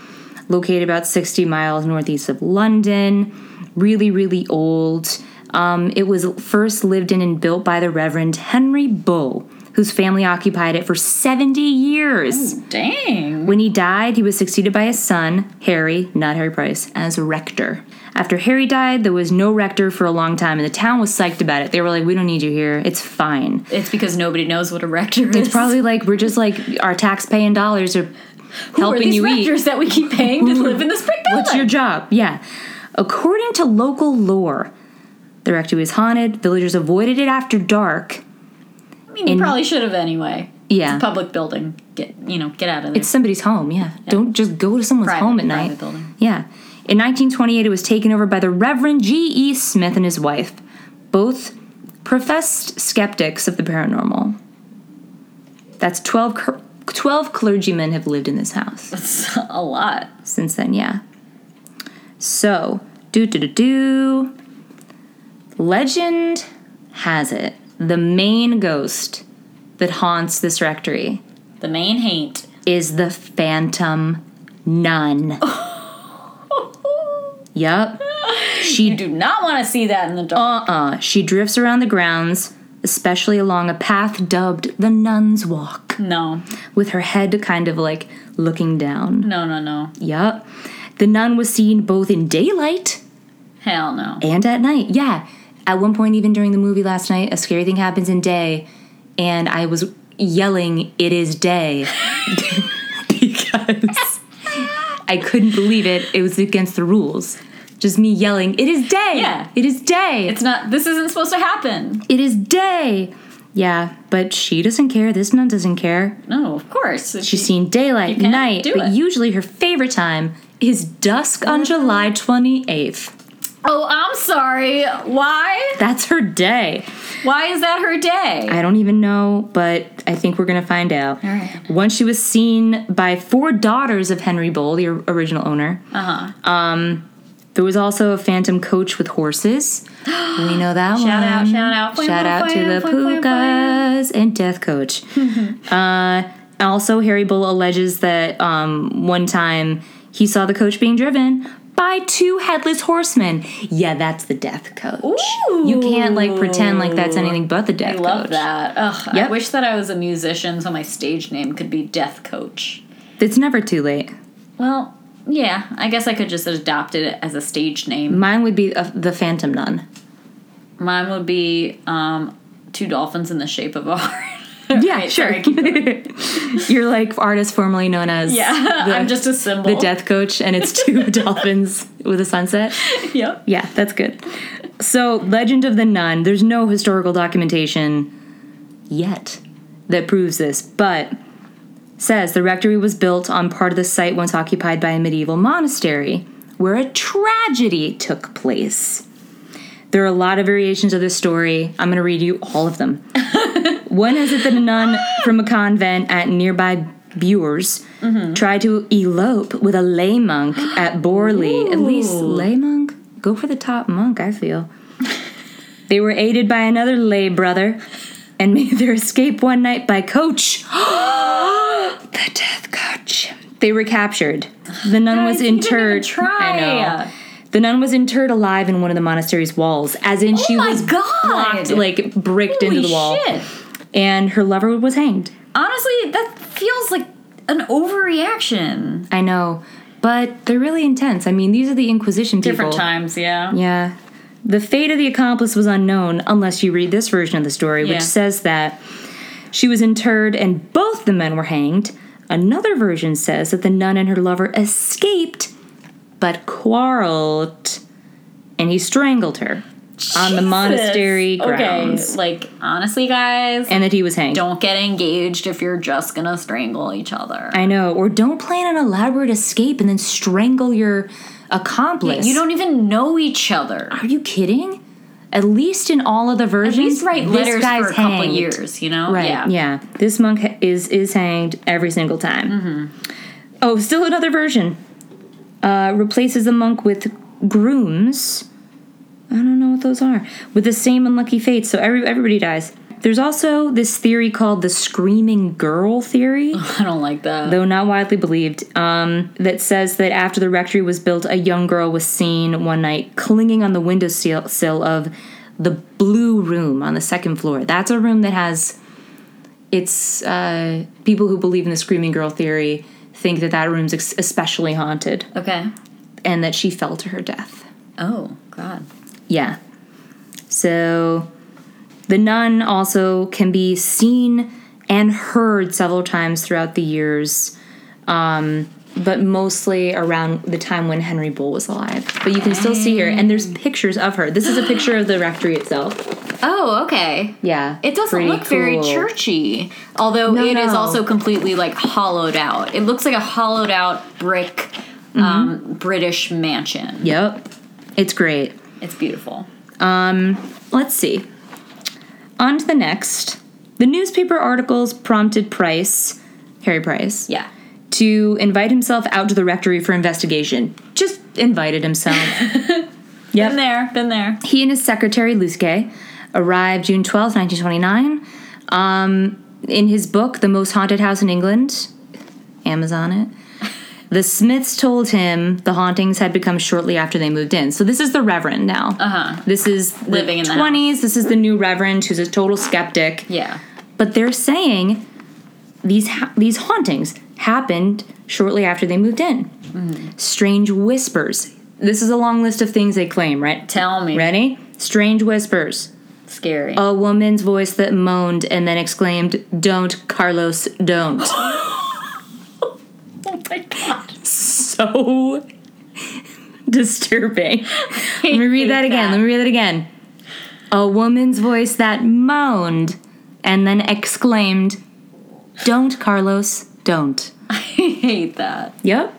located about 60 miles northeast of London. Really, really old. Um, it was first lived in and built by the Reverend Henry Bull, whose family occupied it for 70 years. Dang. When he died, he was succeeded by his son, Harry, not Harry Price, as rector. After Harry died, there was no rector for a long time, and the town was psyched about it. They were like, We don't need you here. It's fine. It's because nobody knows what a rector is. It's probably like we're just like our tax paying dollars are Who are helping these you rectors eat. that we keep paying to live in this brick building? What's your job? Yeah. According to local lore, the rectory was haunted. Villagers avoided it after dark. I mean, you probably should have anyway. Yeah. It's a public building. Get you know, get out of there. It's somebody's home, yeah. Don't just go to someone's Private- home at night. building. Yeah. In 1928, it was taken over by the Reverend G.E. Smith and his wife, both professed skeptics of the paranormal. That's 12, 12 clergymen have lived in this house It's a lot. since then, yeah. So, do do do do. Legend has it the main ghost that haunts this rectory The main haint. is the Phantom Nun. You She do not want to see that in the dark. uh-uh. She drifts around the grounds, especially along a path dubbed the Nun's Walk, no, with her head kind of like looking down. no, no, no. Yep. The nun was seen both in daylight Hell no. and at night. Yeah. At one point, even during the movie last night, a scary thing happens in day, and I was yelling, It is day. because I couldn't believe it. It was against the rules. Just me yelling, It is day. Yeah. It is day. It's not. This isn't supposed to happen. it is day. Yeah, but she doesn't care. This nun doesn't care. No, of course. She's seen daylight, night, but it. usually her favorite time is dusk on July 28th. Oh, I'm sorry. Why? That's her day. Why is that her day? I don't even know, but I think we're gonna find out. All right. Once she was seen by four daughters of Henry Bull, the original owner. Uh huh. Um, There was also a phantom coach with horses. we know that one. Shout out, shout out. Point, Shout point, out to the Pukas and Death Coach. uh, also, Harry Bull alleges that um, one time he saw the coach being driven by two headless horsemen. Yeah, that's the Death Coach. You can't like pretend like that's anything but the Death I love Coach. that. Ugh, I wish that I was a musician so my stage name could be Death Coach. It's never too late. Well, yeah, I guess I could just adopt it as a stage name. Mine would be uh, the Phantom Nun. Mine would be um, Two Dolphins in the Shape of a Heart. Yeah, Right, sure. sorry, You're like artist formerly known as Yeah, the, I'm just a symbol. the Death Coach, and it's two dolphins with a sunset. Yep. Yeah, that's good. So, Legend of the Nun, there's no historical documentation yet that proves this, but says the rectory was built on part of the site once occupied by a medieval monastery where a tragedy took place. There are a lot of variations of this story. I'm going to read you all of them. One is that a nun from a convent at nearby Bures tried to elope with a lay monk at Borley. At least lay monk? Go for the top monk, I feel. they were aided by another lay brother and made their escape one night by coach. the death coach. They were captured. The nun was Guys, even interred. try. I know. The nun was interred alive in one of the monastery's walls, as in oh she Oh my was God. blocked, like bricked into the wall. shit. And her lover was hanged. Honestly, that feels like an overreaction. I know, but they're really intense. I mean, these are the Inquisition people. Different times, yeah. Yeah. The fate of the accomplice was unknown unless you read this version of the story, Yeah. which says that she was interred and both the men were hanged. Another version says that the nun and her lover escaped but quarreled and he strangled her on the monastery grounds. Okay, like honestly, guys, And that he was hanged. don't get engaged if you're just gonna strangle each other. I know. Or don't plan an elaborate escape and then strangle your accomplice. you don't even know each other. Are you kidding? At least in all of the versions, At least write this letters guy's for a couple hanged. years, you know? Right. Yeah. Yeah. This monk is is hanged every single time. Mm-hmm. Oh, still another version. Uh, replaces the monk with grooms. I don't know what those are. With the same unlucky fate, so every, everybody dies. There's also this theory called the screaming girl theory, I don't like that. though not widely believed, um, that says that after the rectory was built, a young girl was seen one night clinging on the windowsill sill of the blue room on the second floor. That's a room that has. It's uh, people who believe in the screaming girl theory think that that room's especially haunted okay. and that she fell to her death. Oh, God. Yeah. So the nun also can be seen and heard several times throughout the years, um, but mostly around the time when Henry Bull was alive. But you can still see her, and there's pictures of her. This is a picture of the rectory itself. Oh, okay. Yeah. It doesn't look very churchy, although No, it is no. also completely like hollowed out. It looks like a hollowed out brick um, British mansion. Yep. It's great. It's beautiful. Let's see. On to the next. The newspaper articles prompted Price, Harry Price, Yeah. to invite himself out to the rectory for investigation. Just invited himself. Yep. Been there. Been there. He and his secretary, Lucie Kaye, arrived June twelfth, 1929. Um, in his book, The Most Haunted House in England, Amazon it, the Smiths told him the hauntings had become shortly after they moved in. So this is the Reverend now. Uh huh. This is the Living in the 20s. This is the new Reverend who's a total skeptic. Yeah. But they're saying these ha- these hauntings happened shortly after they moved in. Strange whispers. This is a long list of things they claim, right? Tell me. Ready? Strange whispers. Scary. A woman's voice that moaned and then exclaimed, Don't, Carlos, don't. my god. so disturbing. Let me read that again. Let me read that again. A woman's voice that moaned and then exclaimed, Don't, Carlos, don't. I hate that. Yep.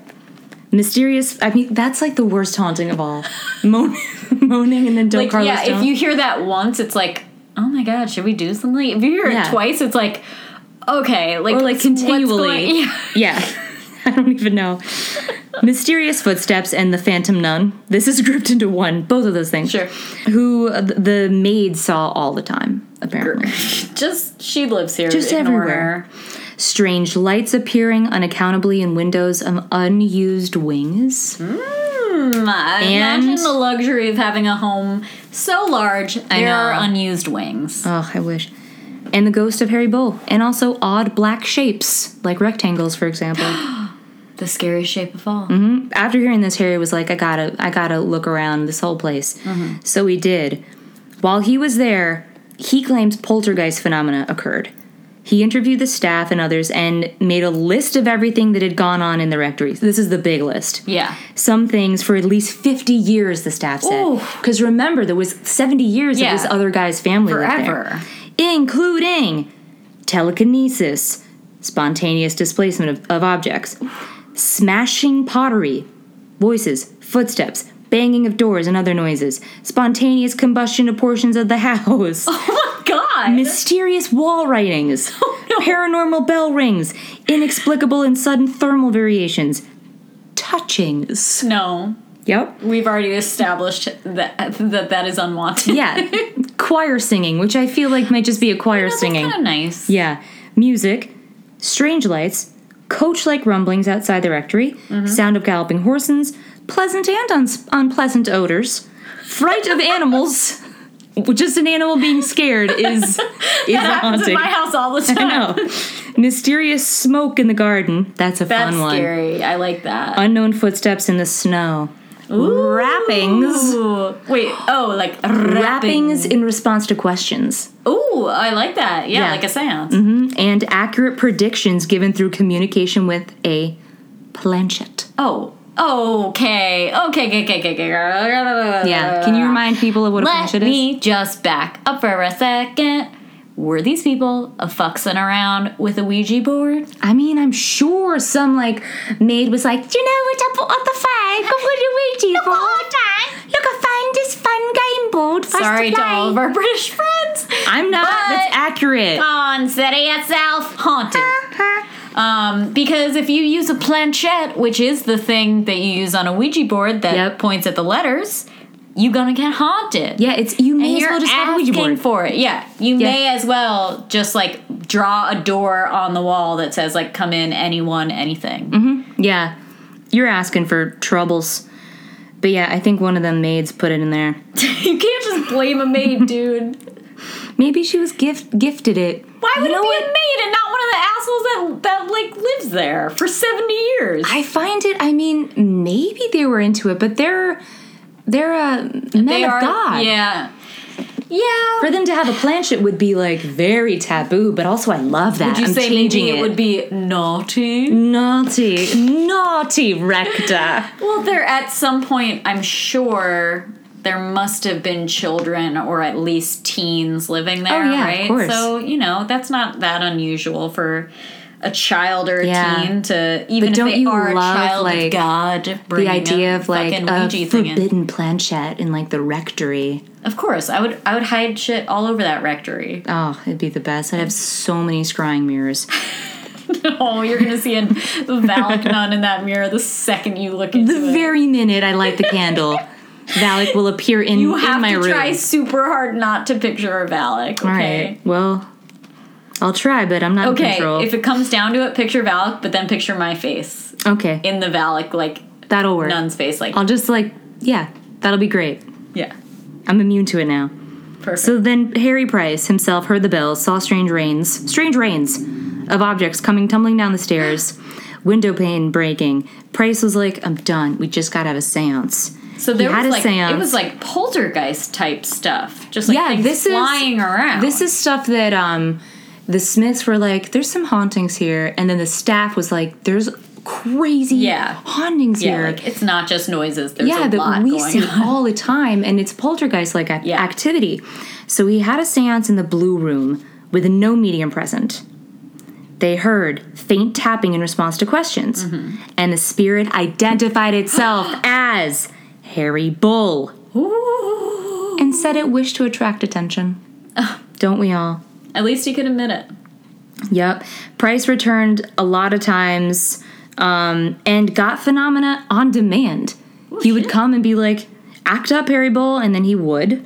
Mysterious. I mean, that's like the worst haunting of all. Moan, moaning and then don't, Like, Carlos, yeah, don't. if you hear that once, it's like, oh my god, should we do something? If you hear Yeah. it twice, it's like, okay, like, or like continually. going- yeah. yeah. I don't even know. Mysterious footsteps and the phantom nun. This is grouped into one. Both of those things. Sure. Who uh, the maid saw all the time, apparently. Just she lives here. Just Ignore everywhere. her. Strange lights appearing unaccountably in windows of unused wings. Hmm, I And- imagine the luxury of having a home so large there are unused wings. Oh, I wish. And the ghost of Harry Bull. And also odd black shapes, like rectangles, for example. The scariest shape of all. Mm-hmm. after hearing this harry was like i gotta i gotta look around this whole place. Mm-hmm. So he did. While he was there he claims poltergeist phenomena occurred. He interviewed the staff and others and made a list of everything that had gone on in the rectory. This is the big list. Yeah. some things for at least 50 years the staff said. Because remember there was 70 years Yeah. of this other guy's family Forever. including telekinesis, spontaneous displacement of, of objects, smashing pottery, voices, footsteps, banging of doors and other noises, spontaneous combustion of portions of the house, Oh my god. mysterious wall writings, Oh, no. paranormal bell rings, inexplicable and sudden thermal variations, touchings. no. Yep. We've already established that that, that is unwanted. Yeah. choir singing, which I feel like might just be a choir singing. kind of nice. Yeah. Music, strange lights, coach like rumblings outside the rectory, Mm-hmm. sound of galloping horses, pleasant and uns- unpleasant odors, fright of animals. Just an animal being scared is, is That haunting. in my house all the time. I know. Mysterious smoke in the garden. That's a That's fun one. scary. I like that. Unknown footsteps in the snow. Wrappings. Wait. Oh, like Wrappings wrappings. in response to questions. Ooh, I like that. Yeah, Yeah. like a seance. Mm-hmm. And accurate predictions given through communication with a planchette. Oh. Okay. Okay. Okay. Okay. Okay. Yeah. Yeah. Can you remind people of what a Let planchette is? me just back up for a second. Were these people a fuxing around with a Ouija board? I mean, I'm sure some like maid was like, you know what's up on the flag? Come with a Ouija board. Look, I found this fun game board for Sorry to to all of our British friends. I'm not. That's accurate. On city itself, haunted. Um, because if you use a planchette, which is the thing that you use on a Ouija board that Yep. points at the letters, you're gonna get haunted. yeah, it's you may And as you're well just have a Ouija board. for it. Yeah, you Yeah. may as well just like draw a door on the wall that says like "Come in, anyone, anything." Mm-hmm. Yeah, you're asking for troubles. But yeah, I think one of them maids put it in there. you can't just blame a maid, dude. Maybe she was gift gifted it. Why would You know it be what? a maid and not one of the assholes that that like lives there for seventy years? I find it. I mean, maybe they were into it, but they're they're uh, men they of are, God. yeah, yeah. For them to have a planchette would be like very taboo, but also I love that. Would you I'm say changing it, it. would be naughty? naughty, naughty rector. Well, they're at some point, I'm sure there must have been children or at least teens living there, Oh, yeah, of right? course. So you know that's not that unusual for a child or a Yeah. teen to even don't if they you are a child like, of God. The idea of like a Ouija in. forbidden planchette in like the rectory. Of course, I would. I would hide shit all over that rectory. Oh, it'd be the best. I'd have so many scrying mirrors. oh, you're gonna see a Valak nun in that mirror the second you look into The it. very minute I light the candle. Valak will appear in, You in have my to room. try super hard not to picture a Valak. Okay. All right. Well, I'll try, but I'm not in Okay, if it comes down to it, picture Valak, but then picture my face okay, in the Valak, like that'll work. nun's face. Like, I'll just like, yeah, that'll be great. yeah, I'm immune to it now. perfect. So then Harry Price himself heard the bells, saw strange rains, strange rains of objects coming tumbling down the stairs, window pane breaking. Price was like, I'm done. We just gotta have a seance. So there was a like seance. it was like poltergeist type stuff, just like Yeah, this is- flying around. This is stuff that um the Smiths were like, there's some hauntings here, and then the staff was like, there's crazy Yeah. hauntings yeah, here. like it's not just noises. There's yeah, a that lot we going see on. all the time, and it's poltergeist like Yeah. activity. So he had a seance in the blue room with no medium present. They heard faint tapping in response to questions, Mm-hmm. and the spirit identified itself as Harry Bull Ooh. and said it wished to attract attention. Don't we all? At least he could admit it. Yep. Price returned a lot of times um, and got phenomena on demand. he would come and be like, act up, Harry Bull, and then he would.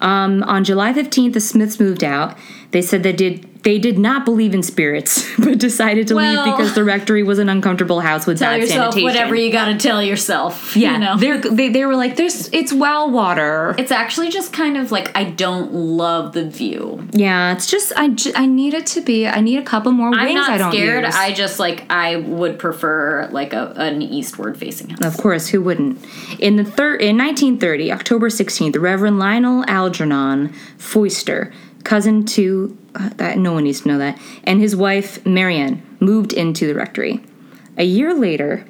Um, on July 15th, the Smiths moved out. They said they did they did not believe in spirits, but decided to Well- leave because the rectory was an uncomfortable house with Tell bad yourself sanitation. whatever you got to tell yourself. yeah, you know. they're, they they were like, "There's it's well water." It's actually just kind of like I don't love the view. yeah, it's just I, I need it to be. I need a couple more wings. I'm not I don't scared. use. I just like I would prefer like a an eastward facing house. Of course, who wouldn't? In the third in 1930, October 16th, Reverend Lionel Algernon Foyster, cousin to uh, that no one needs to know that, and his wife Marianne moved into the rectory. A year later,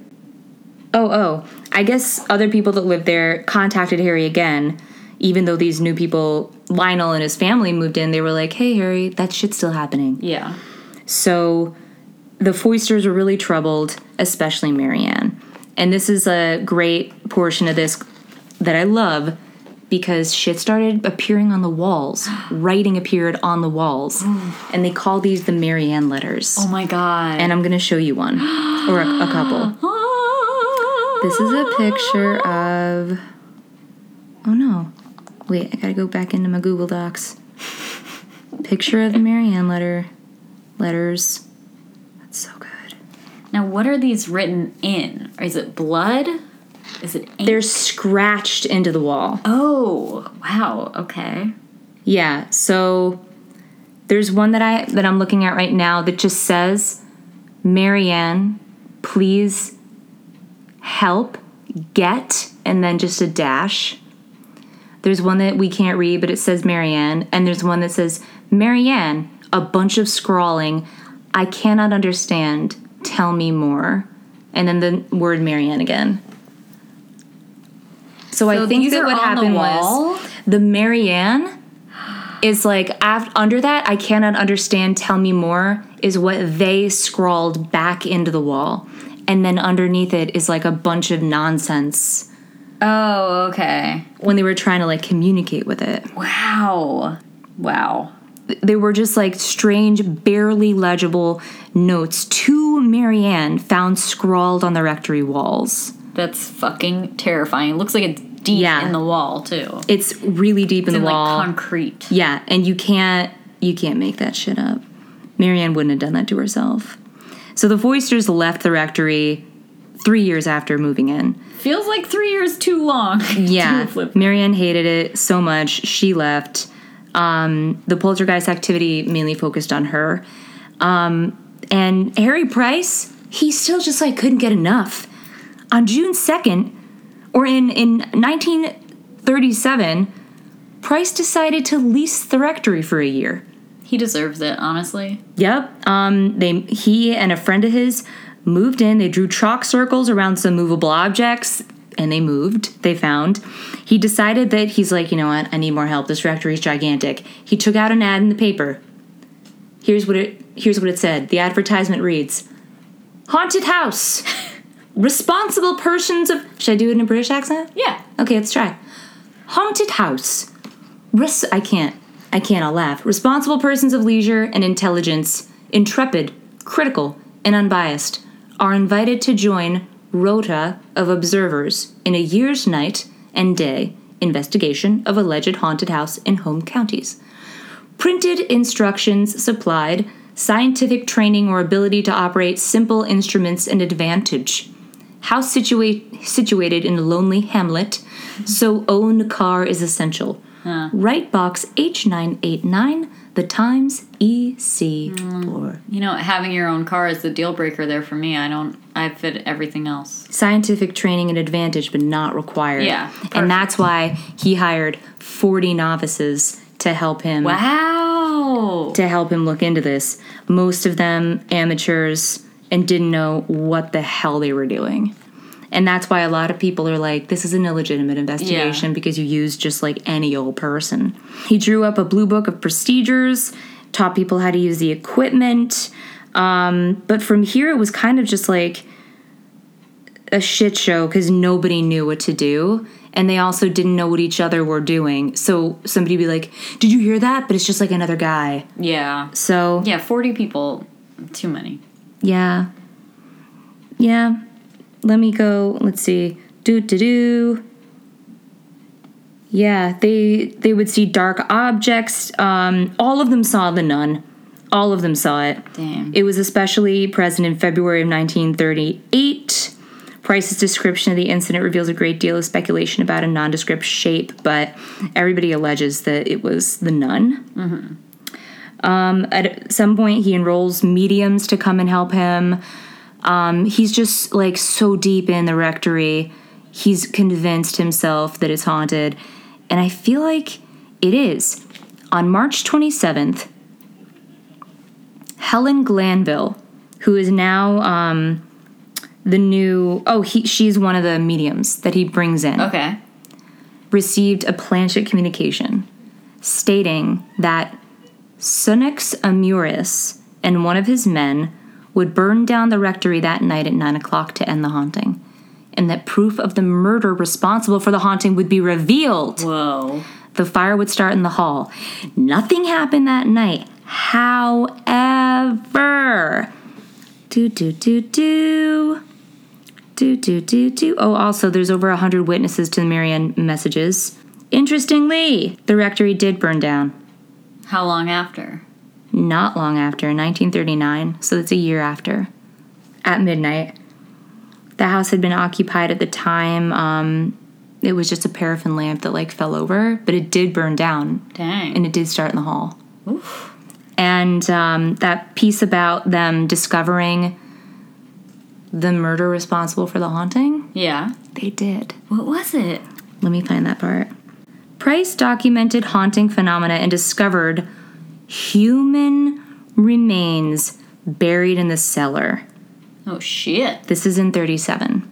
oh oh, I guess other people that lived there contacted Harry again. Even though these new people, Lionel and his family moved in, they were like, "Hey, Harry, that shit's still happening." Yeah. So the Foysters were really troubled, especially Marianne. And this is a great portion of this that I love because shit started appearing on the walls. Writing appeared on the walls. and they call these the Marianne letters. Oh my god. And I'm going to show you one or a, a couple. Ah. This is a picture of. Oh no. Wait, I gotta go back into my Google Docs. Picture of the Marianne letter. Letters. That's so good. Now, what are these written in? Is it blood? Is it ink? They're scratched into the wall. oh, wow. Okay. Yeah, so there's one that I that I'm looking at right now that just says, Marianne, please help get and then just a dash. There's one that we can't read, but it says Marianne, and there's one that says Marianne, a bunch of scrawling. I cannot understand. Tell me more. And then the word Marianne again. So, I think that what on the happened was the Marianne is like af- under that I cannot understand tell me more is what they scrawled back into the wall and then underneath it is like a bunch of nonsense Oh, okay. when they were trying to like communicate with it Wow. Wow. they were just like strange barely legible notes to Marianne found scrawled on the rectory walls That's fucking terrifying. Looks like it's deep Yeah. in the wall, too. it's really deep in in the like wall concrete. Yeah, and you can't you can't make that shit up. Marianne wouldn't have done that to herself. So the Foysters left the rectory three years after moving in. Feels like three years too long. Yeah, lived- Marianne hated it so much she left. Um, the poltergeist activity mainly focused on her, um, and Harry Price. He still just like couldn't get enough. On June second, or in in 1937, Price decided to lease the rectory for a year. He deserves it, honestly. Yep. Um, they he and a friend of his moved in. They drew chalk circles around some movable objects, and they moved. They found. He decided that he's like, you know what? I need more help. This rectory's gigantic. He took out an ad in the paper. Here's what it. Here's what it said. The advertisement reads: "Haunted house. Responsible persons of." Should I do it in a British accent? Yeah. Okay, let's try. Haunted house. Res- I can't. I can't. I'll laugh. Responsible persons of leisure and intelligence, intrepid, critical, and unbiased, are invited to join rota of observers in a year's night and Day Investigation of Alleged Haunted House in Home Counties. Printed instructions supplied scientific training or ability to operate simple instruments an advantage. House situate, situated in a lonely hamlet, so own car is essential. Write box H989, the Times EC4. Mm. You know, having your own car is the deal breaker there for me. I don't. I fit everything else. Scientific training and advantage, but not required. Yeah, perfect. And that's why he hired 40 novices to help him Wow. to help him look into this. Most of them amateurs and didn't know what the hell they were doing. And that's why a lot of people are like, this is an illegitimate investigation Yeah. because you used just like any old person. He drew up a blue book of procedures, taught people how to use the equipment. Um, but from here, it was kind of just like a shit show because nobody knew what to do. And they also didn't know what each other were doing. So somebody would be like, Did you hear that? But it's just like another guy. Yeah. So Yeah. Forty people. Too many. Yeah. Yeah. Let me go. Let's see. Do do do. Yeah, they they would see dark objects. Um, all of them saw the nun. All of them saw it. Damn. It was especially present in February of 1938. Price's description of the incident reveals a great deal of speculation about a nondescript shape, but everybody alleges that it was the nun. Um, at some point, he enrolls mediums to come and help him. Um, he's just like so deep in the rectory, he's convinced himself that it's haunted. And I feel like it is. On March 27th, Helen Glanville, who is now um, the new oh he she's one of the mediums that he brings in Okay. received a planchette communication stating that Sunex Amures and one of his men would burn down the rectory that night at 9 o'clock to end the haunting, and that proof of the murder responsible for the haunting would be revealed. Whoa. The fire would start in the hall. Nothing happened that night. However, do do do do. Do do do do. Oh, also, there's over a hundred witnesses to the Marianne messages. Interestingly, the rectory did burn down How long after? not long after, 1939, so it's a year after, at midnight. The house had been occupied at the time. Um, it was just a paraffin lamp that like fell over, but it did burn down Dang. and it did start in the hall. Oof. And um, that piece about them discovering the murder responsible for the haunting, Yeah. they did. What was it? Let me find that part. Price documented haunting phenomena and discovered human remains buried in the cellar. Oh shit. This is in 37,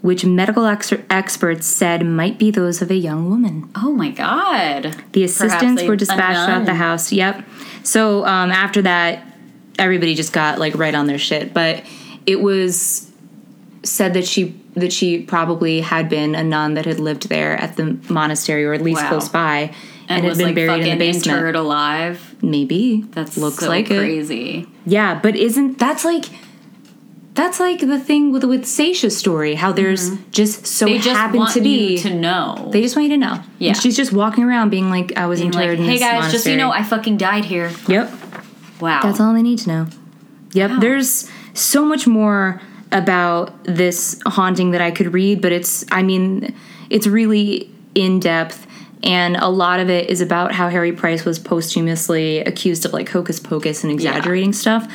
which medical ex- experts said might be those of a young woman. Oh my god. The assistants were dispatched out the house. Yep. So um, after that, everybody just got like right on their shit. But it was said that she that she probably had been a nun that had lived there at the monastery or at least Wow. close by And, had was been like buried in the basement. interred alive. Maybe that looks so like it. crazy. Yeah, but isn't that's like that's like the thing with with Seisha's story? How there's just so Mm-hmm. They just happen want to be you to know. they just want you to know. Yeah. And she's just walking around being like, I was Being interred like, in hey this guys, just so you know, I fucking died here. Yep. Wow. That's all they need to know. Yep. Wow. There's so much more about this haunting that I could read, but it's, I mean, it's really in depth. And a lot of it is about how Harry Price was posthumously accused of like hocus pocus and exaggerating stuff.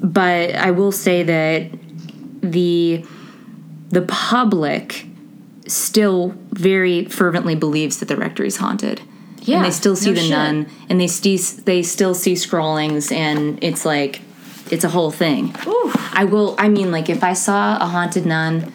But I will say that the the public still very fervently believes that the rectory is haunted. Yeah, and they still see no the shit. nun, and they see they still see scrawlings, and it's like it's a whole thing. I will. I mean, like if I saw a haunted nun,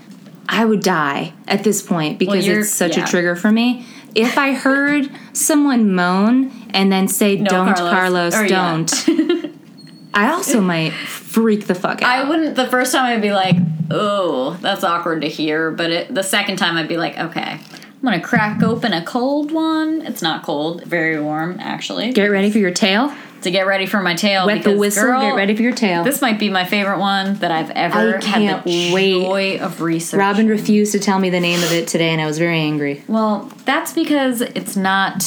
I would die at this point because you're- it's such yeah. a trigger for me. If I heard someone moan and then say "Don't, Carlos," Carlos, or don't," I also might freak the fuck out. I wouldn't. The first time I'd be like, "Oh, that's awkward to hear," but it, the second time I'd be like, "Okay, I'm gonna crack open a cold one. It's not cold, very warm actually. Get ready for your tale. To get ready for my tale. Wet the whistle. girl, get ready for your tale. This might be my favorite one that I've ever I can't the wait. joy of research. Robin refused to tell me the name of it today, and I was very angry. Well, that's because it's not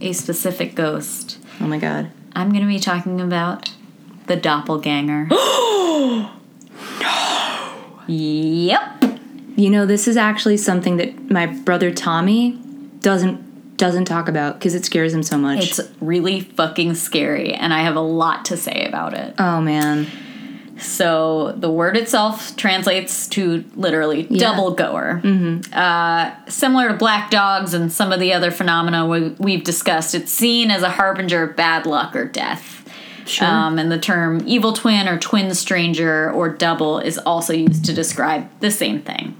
a specific ghost. Oh my god. I'm going to be talking about the doppelganger. no. Yep. You know, this is actually something that my brother Tommy doesn't doesn't talk about because it scares him so much. It's really fucking scary, and I have a lot to say about it. oh man. So the word itself translates to literally Yeah. double goer. Uh, similar to black dogs and some of the other phenomena we, we've discussed, it's seen as a harbinger of bad luck or death. Sure. Um, and the term evil twin or twin stranger or double is also used to describe the same thing.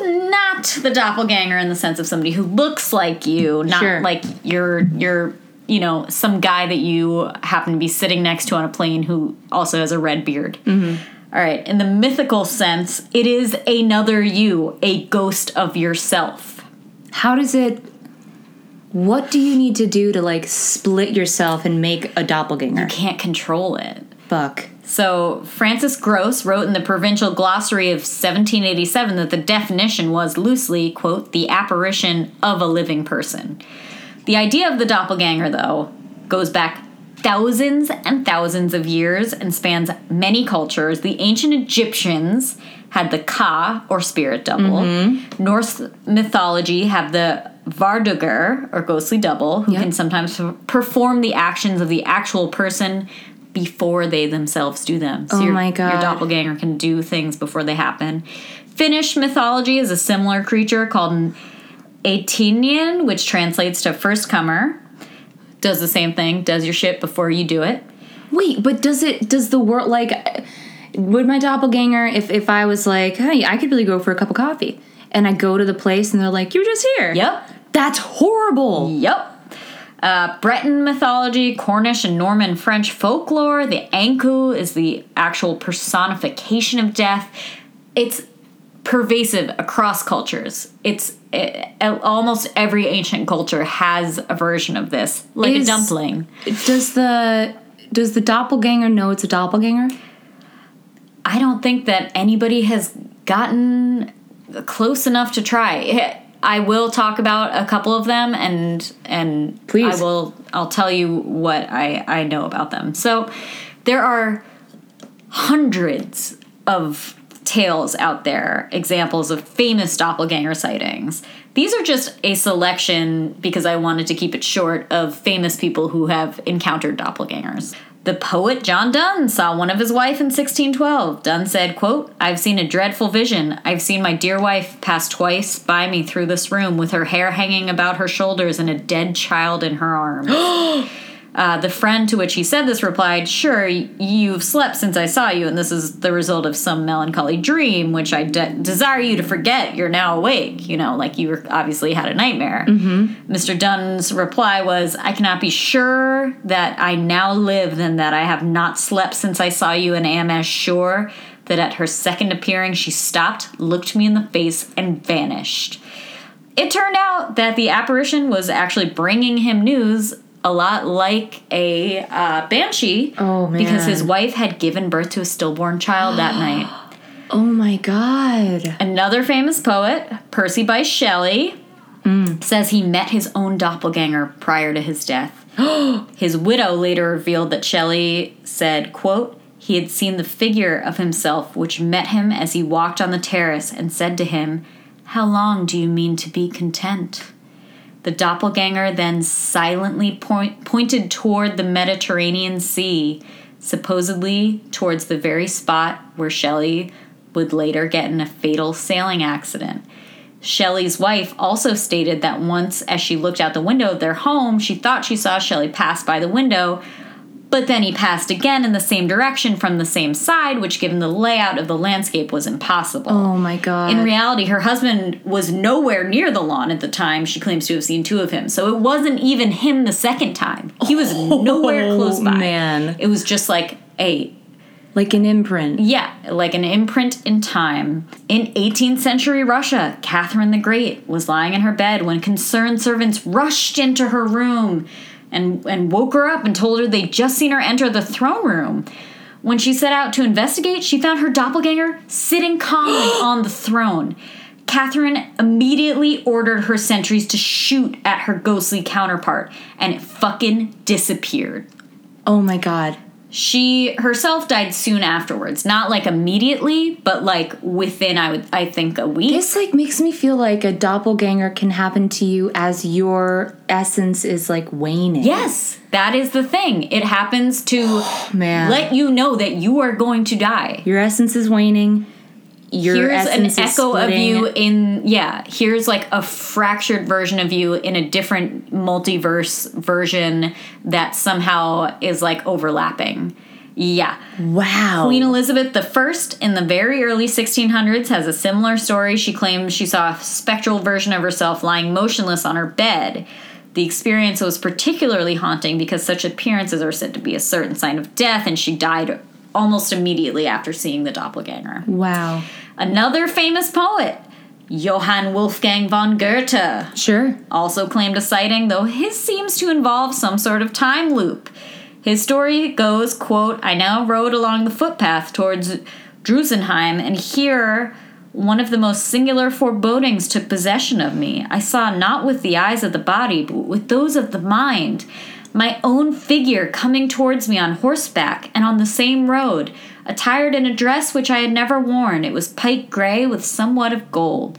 Now, this is not the doppelganger in the sense of somebody who looks like you, not Sure. like you're you're you know some guy that you happen to be sitting next to on a plane who also has a red beard. Mm-hmm. All right, in the mythical sense, it is another you, a ghost of yourself. How does it? What do you need to do to like split yourself and make a doppelganger? You can't control it. Fuck. So, Francis Grose wrote in the Provincial Glossary of 1787 that the definition was loosely, quote, the apparition of a living person. The idea of the doppelganger, though, goes back thousands and thousands of years and spans many cultures. The ancient Egyptians had the Ka, or spirit double. Mm-hmm. Norse mythology have the Vardøger, or ghostly double, who Yep. can sometimes perform the actions of the actual person before they themselves do them. So Oh your, my God. Your doppelganger can do things before they happen. Finnish mythology is a similar creature called an Etiäinen, which translates to first comer. Does the same thing, does your shit before you do it. Wait, but does it? Does the world like? Would my doppelganger, if if I was like, hey, I could really go for a cup of coffee, and I go to the place and they're like, "You're just here. Yep. That's horrible. Yep. Uh, Breton mythology, Cornish and Norman French folklore. The Ankou is the actual personification of death. It's pervasive across cultures. It's it, almost every ancient culture has a version of this, like Is- a dumpling. Does the does the doppelganger know it's a doppelganger? I don't think that anybody has gotten close enough to try. I will talk about a couple of them and and Please. I will I'll tell you what I I know about them. So there are hundreds of tales out there, examples of famous doppelganger sightings. These are just a selection because I wanted to keep it short of famous people who have encountered doppelgangers. The poet John Donne saw one of his wife in 1612. Donne said, quote, I've seen a dreadful vision. I've seen my dear wife pass twice by me through this room with her hair hanging about her shoulders and a dead child in her arms. Uh, the friend to which he said this replied, Sure, you've slept since I saw you, and this is the result of some melancholy dream, which I de- desire you to forget. You're now awake. You know, like you were obviously had a nightmare. Mm-hmm. Mr. Donne's reply was, I cannot be sure that I now live than that I have not slept since I saw you, and am as sure that at her second appearing she stopped, looked me in the face, and vanished. It turned out that the apparition was actually bringing him news a lot like a uh, banshee. Oh, Because his wife had given birth to a stillborn child that night. Oh my god. Another famous poet, Percy Bysshe Shelley, says he met his own doppelganger prior to his death. his widow later revealed that Shelley said, quote, he had seen the figure of himself which met him as he walked on the terrace and said to him, How long do you mean to be content? The doppelganger then silently point, pointed toward the Mediterranean Sea, supposedly towards the very spot where Shelley would later get in a fatal sailing accident. Shelley's wife also stated that once, as she looked out the window of their home, she thought she saw Shelley pass by the window, but then he passed again in the same direction from the same side, which, given the layout of the landscape, was impossible. Oh my god. In reality, her husband was nowhere near the lawn at the time she claims to have seen two of him. So it wasn't even him the second time. He was oh, nowhere close by. man. It was just like a Like an imprint. Yeah, like an imprint in time. In 18th century Russia, Catherine the Great was lying in her bed when concerned servants rushed into her room and, and woke her up and told her they'd just seen her enter the throne room. When she set out to investigate, she found her doppelganger sitting calmly on the throne. Catherine immediately ordered her sentries to shoot at her ghostly counterpart, and it fucking disappeared. Oh my god. She herself died soon afterwards. Not like immediately, but like within I would I think a week. This like makes me feel like a doppelganger can happen to you as your essence is like waning. yes, that is the thing. It happens to Man. let you know that you are going to die. Your essence is waning. Your here's an echo of you in yeah here's like a fractured version of you in a different multiverse version that somehow is like overlapping yeah Wow. Queen Elizabeth I in the very early 1600s has a similar story. She claims she saw a spectral version of herself lying motionless on her bed. The experience was particularly haunting because such appearances are said to be a certain sign of death, and she died almost immediately after seeing the doppelganger. wow. Another famous poet, Johann Wolfgang von Goethe, Sure. also claimed a sighting, though his seems to involve some sort of time loop. His story goes, quote, I now rode along the footpath towards Drusenheim, and here one of the most singular forebodings took possession of me. I saw not with the eyes of the body, but with those of the mind. My own figure coming towards me on horseback and on the same road, attired in a dress which I had never worn. It was pike gray with somewhat of gold.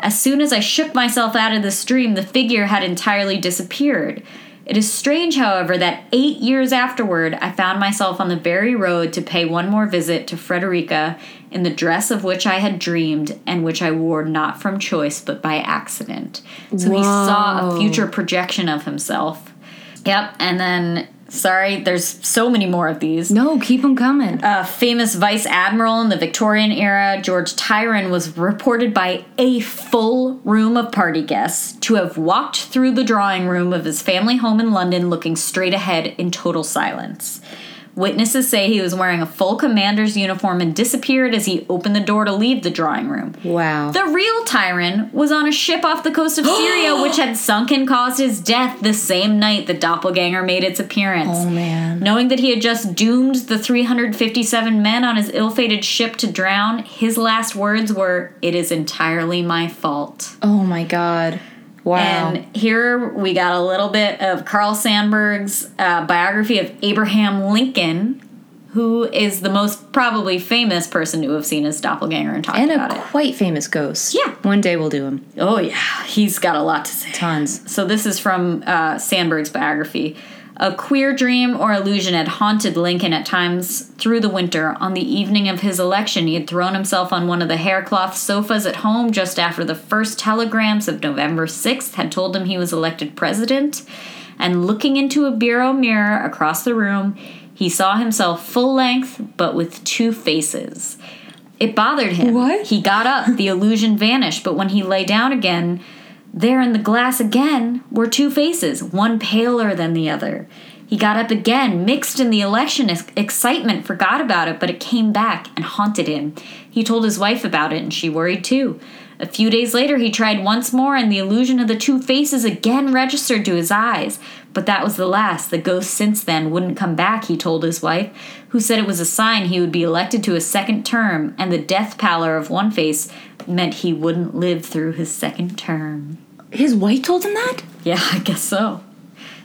As soon as I shook myself out of the stream, the figure had entirely disappeared. It is strange, however, that eight years afterward, I found myself on the very road to pay one more visit to Frederica in the dress of which I had dreamed and which I wore not from choice but by accident. So he saw a future projection of himself. Yep, and then, sorry, there's so many more of these. No, keep them coming. A famous vice admiral in the Victorian era, George Tryon, was reported by a full room of party guests to have walked through the drawing room of his family home in London looking straight ahead in total silence. Witnesses say he was wearing a full commander's uniform and disappeared as he opened the door to leave the drawing room. wow. The real Tryon was on a ship off the coast of Syria, which had sunk and caused his death the same night the doppelganger made its appearance. oh man. Knowing that he had just doomed the 357 men on his ill fated ship to drown, his last words were, It is entirely my fault. Oh my god. Wow. And here we got a little bit of Carl Sandburg's uh, biography of Abraham Lincoln, who is the most probably famous person to have seen his doppelganger and talked and about a it. quite famous ghost. Yeah. One day we'll do him. Oh, yeah, he's got a lot to say. Tons. So this is from uh, Sandburg's biography. A queer dream or illusion had haunted Lincoln at times through the winter. On the evening of his election, he had thrown himself on one of the haircloth sofas at home just after the first telegrams of November 6th had told him he was elected president. And looking into a bureau mirror across the room, he saw himself full length but with two faces. It bothered him. What? He got up, the illusion vanished, but when he lay down again, there in the glass again were two faces, one paler than the other. He got up again, mixed in the election excitement, forgot about it, but it came back and haunted him. He told his wife about it, and she worried too. A few days later, he tried once more, and the illusion of the two faces again registered to his eyes. But that was the last. The ghost since then wouldn't come back, he told his wife, who said it was a sign he would be elected to a second term, and the death pallor of one face meant he wouldn't live through his second term. His wife told him that? Yeah, I guess so.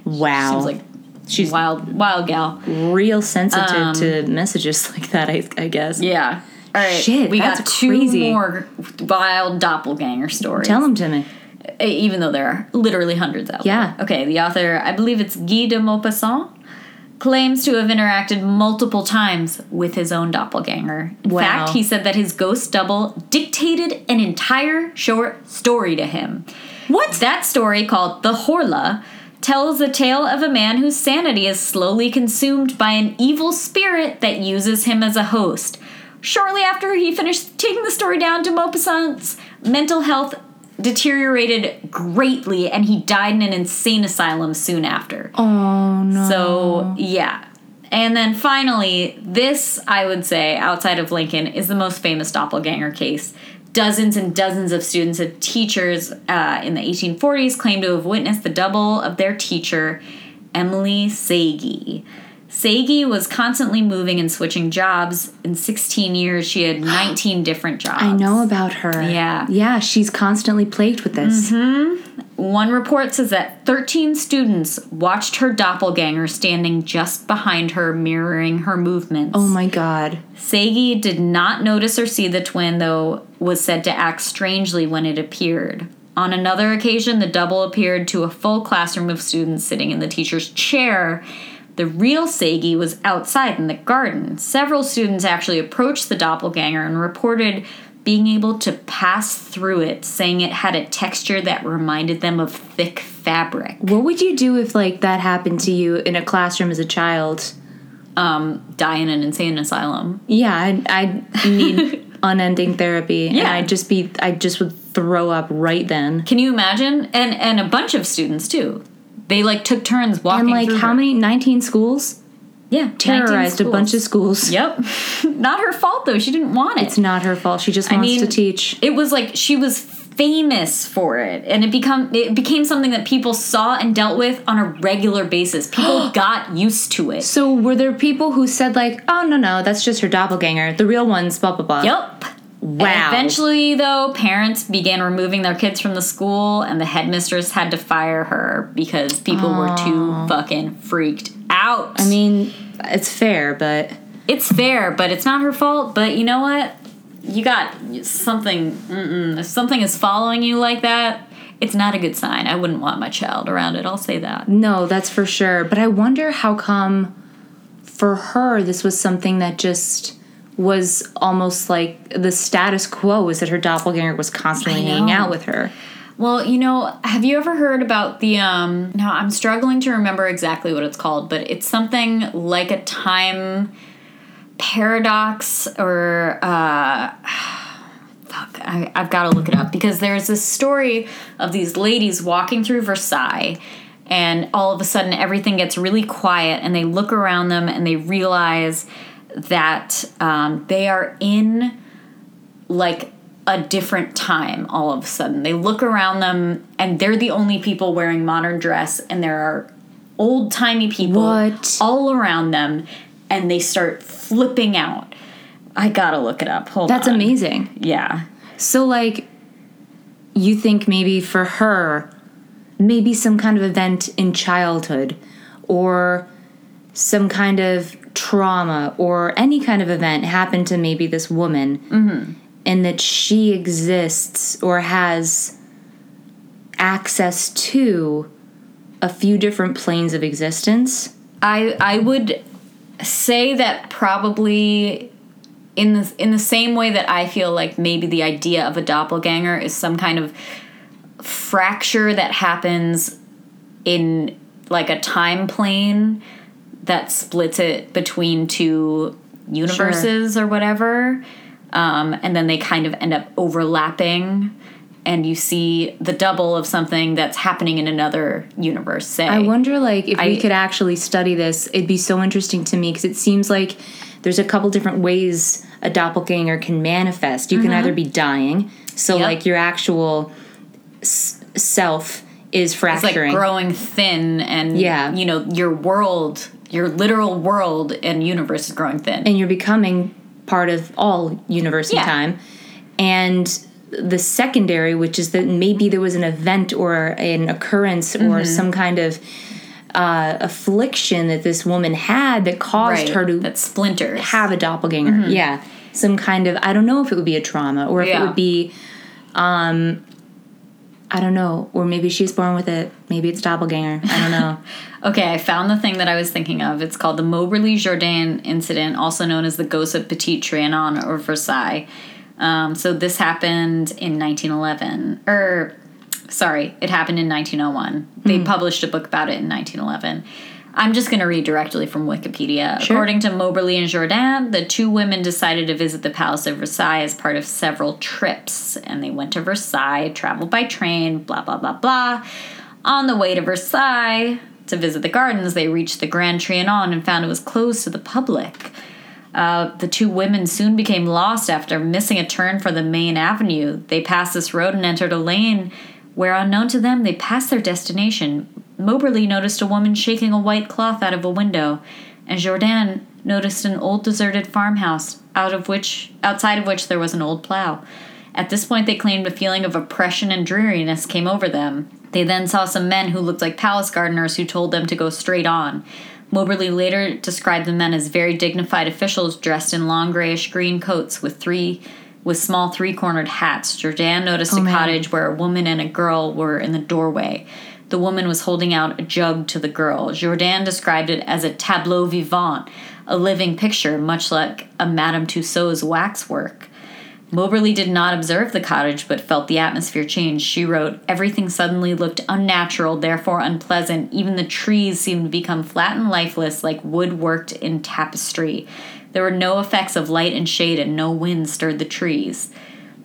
Wow. Seems like She's wild, wild gal. real sensitive Um, to messages like that, I, I guess. Yeah. All right. Shit, we got two crazy. more wild doppelganger stories. Tell them to me. Even though there are literally hundreds out Yeah. there. Okay, the author, I believe it's Guy de Maupassant, claims to have interacted multiple times with his own doppelganger. In Wow. fact, he said that his ghost double dictated an entire short story to him. What? That story, called The Horla, tells the tale of a man whose sanity is slowly consumed by an evil spirit that uses him as a host. Shortly after he finished taking the story down to Maupassant's mental health deteriorated greatly and he died in an insane asylum soon after. Oh no. So, yeah. And then finally, this, I would say, outside of Lincoln, is the most famous doppelganger case. Dozens and dozens of students and teachers uh, in the 1840s claim to have witnessed the double of their teacher, Emily Sagi. Sagi was constantly moving and switching jobs. In 16 years, she had 19 different jobs. I know about her. Yeah. Yeah, she's constantly plagued with this. One report says that 13 students watched her doppelganger standing just behind her, mirroring her movements. Oh my god. Sagi did not notice or see the twin, though was said to act strangely when it appeared. On another occasion, the double appeared to a full classroom of students sitting in the teacher's chair. The real Sagi was outside in the garden. Several students actually approached the doppelganger and reported being able to pass through it, saying it had a texture that reminded them of thick fabric. What would you do if like that happened to you in a classroom as a child? Um, die in an insane asylum. Yeah, I'd, I'd need unending therapy. And Yeah. I'd just be I just would throw up right then. Can you imagine? And and a bunch of students too. They like took turns walking. And like how her. many 19 schools? Yeah, Terrorized a bunch of schools. Yep, not her fault though. She didn't want it. It's not her fault. She just wants mean- to teach. it was like she was famous for it, and it become it became something that people saw and dealt with on a regular basis. People got used to it. So were there people who said like, "Oh no, no, that's just her doppelganger. The real one's blah blah blah." Yep. Wow. And eventually, though, parents began removing their kids from the school, and the headmistress had to fire her because people were too fucking freaked out. I mean, it's fair, but it's fair, but it's not her fault. But you know what? You got something. Mm-mm, if something is following you like that, it's not a good sign. I wouldn't want my child around it. I'll say that. no, that's for sure. But I wonder how come for her this was something that just was almost like the status quo was that her doppelganger was constantly hanging out with her. Well, you know, have you ever heard about the um now I'm struggling to remember exactly what it's called, but it's something like a time paradox or uh fuck, I, I've got to look it up because there's this story of these ladies walking through Versailles and all of a sudden everything gets really quiet and they look around them and they realize that um, they are in like a different time all of a sudden. They look around them and they're the only people wearing modern dress and there are old timey people What? all around them and they start flipping out. I gotta look it up. Hold That's on. That's amazing. Yeah. So like you think maybe for her maybe some kind of event in childhood or some kind of trauma or any kind of event happened to maybe this woman mm-hmm. And that she exists or has access to a few different planes of existence I I would say that probably in the in the same way that I feel like maybe the idea of a doppelganger is some kind of fracture that happens in like a time plane that splits it between two universes or whatever. Um, and then they kind of end up overlapping and you see the double of something that's happening in another universe say I wonder, like, if we could actually study this, it'd be so interesting to me because it seems like there's a couple different ways a doppelganger can manifest. You can either be dying, so Mm-hmm. Yep. like your actual s- self is it's like fracturing. growing thin and Yeah. you know your world your literal world and universe is growing thin and you're becoming part of all universe Yeah. time. And the secondary, which is that maybe there was an event or an occurrence Mm-hmm. or some kind of uh, affliction that this woman had that caused right her to that splinters have a doppelganger. Yeah. Some kind of I don't know if it would be a trauma or if it would be um I don't know. Or maybe she's born with it. Maybe it's doppelganger. I don't know. okay i found the thing that i was thinking of it's called the moberly jourdain incident also known as the ghost of petit trianon or versailles um, so this happened in 1911 or sorry it happened in 1901 they published a book about it in 1911 i'm just going to read directly from wikipedia Sure. according to moberly and jourdain the two women decided to visit the palace of versailles as part of several trips and they went to versailles traveled by train blah blah blah blah on the way to versailles to visit the gardens, they reached the Grand Trianon and found it was closed to the public. Uh, the two women soon became lost after missing a turn for the main avenue. They passed this road and entered a lane where, unknown to them, they passed their destination. Moberly noticed a woman shaking a white cloth out of a window, and Jourdain noticed an old deserted farmhouse out of which outside of which there was an old plow. At this point they claimed a feeling of oppression and dreariness came over them. They then saw some men who looked like palace gardeners who told them to go straight on. Moberly later described the men as very dignified officials dressed in long grayish green coats with three with small three-cornered hats. Jourdain noticed oh, a man. cottage where a woman and a girl were in the doorway. The woman was holding out a jug to the girl. Jourdain described it as a tableau vivant, a living picture, much like a Madame Tussauds waxwork. Moberly did not observe the cottage, but felt the atmosphere change. She wrote, Everything suddenly looked unnatural, therefore unpleasant. Even the trees seemed to become flat and lifeless, like wood worked in tapestry. There were no effects of light and shade, and no wind stirred the trees.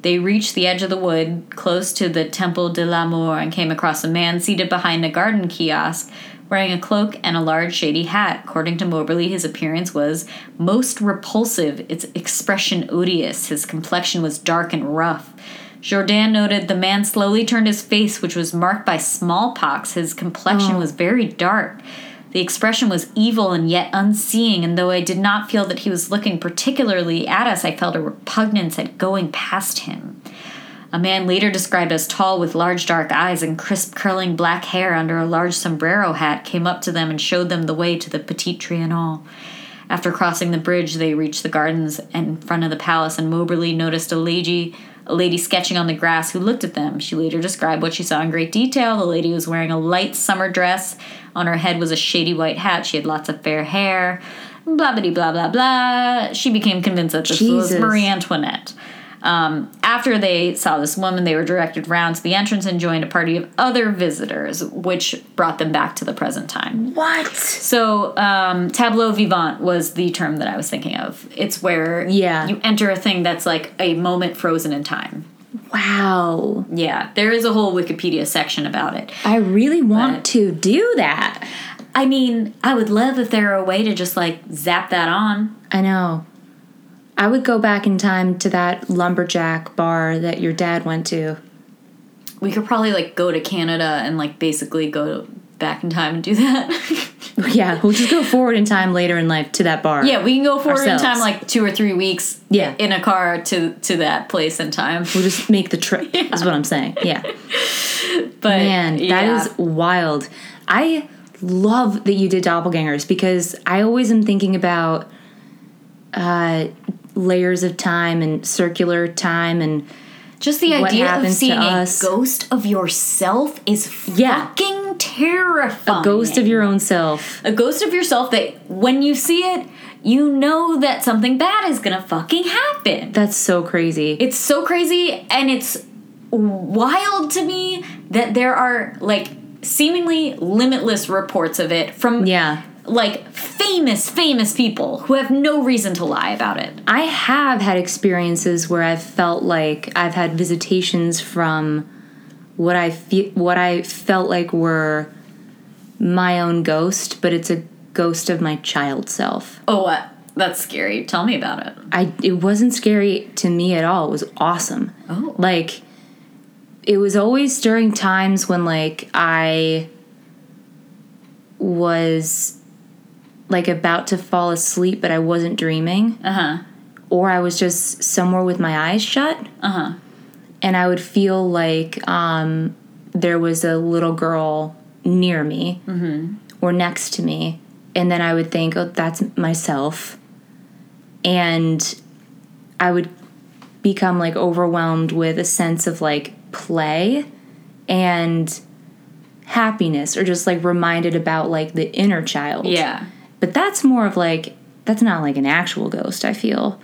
They reached the edge of the wood, close to the Temple de l'Amour, and came across a man seated behind a garden kiosk, wearing a cloak and a large shady hat. According to Moberly, his appearance was most repulsive, its expression odious. His complexion was dark and rough. Jourdain noted the man slowly turned his face, which was marked by smallpox. His complexion oh. was very dark. The expression was evil and yet unseeing, and though I did not feel that he was looking particularly at us, I felt a repugnance at going past him. A man later described as tall with large dark eyes and crisp curling black hair under a large sombrero hat came up to them and showed them the way to the Petit Trianon. After crossing the bridge, they reached the gardens in front of the palace, and Moberly noticed a lady, a lady sketching on the grass who looked at them. She later described what she saw in great detail. The lady was wearing a light summer dress. On her head was a shady white hat. She had lots of fair hair. Blah blah blah blah blah. She became convinced that this was Marie Antoinette. Um, after they saw this woman, they were directed round to the entrance and joined a party of other visitors, which brought them back to the present time. What? So, um, tableau vivant was the term that I was thinking of. It's where Yeah. you enter a thing that's like a moment frozen in time. Wow. Yeah, there is a whole Wikipedia section about it. I really want But- to do that. I mean, I would love if there were a way to just like zap that on. I know. I would go back in time to that lumberjack bar that your dad went to. We could probably like go to Canada and like basically go back in time and do that. Yeah, we'll just go forward in time later in life to that bar. yeah, we can go forward in time like two or three weeks. Yeah. in a car to to that place in time. We'll just make the trip, is what I'm saying. Yeah. But Man, that yeah. is wild. I love that you did doppelgangers because I always am thinking about uh, layers of time and circular time and Just the idea of seeing a ghost of yourself is Yeah. fucking terrifying. A ghost of your own self. a ghost of yourself that when you see it, you know that something bad is gonna fucking happen. That's so crazy. It's so crazy and it's wild to me that there are like seemingly limitless reports of it from yeah. Like famous famous people who have no reason to lie about it. I have had experiences where I've felt like I've had visitations from what I feel what I felt like were my own ghost, but it's a ghost of my child self. Oh what? That's scary. Tell me about it. I it wasn't scary to me at all. It was awesome. Oh. Like it was always during times when like I was like about to fall asleep but I wasn't dreaming Uh-huh. or I was just somewhere with my eyes shut Uh-huh. and I would feel like um, there was a little girl near me or next to me, and then I would think, "Oh, that's myself," and I would become like overwhelmed with a sense of like play and happiness, or just like reminded about like the inner child. Yeah. But that's more of like that's not like an actual ghost. I feel.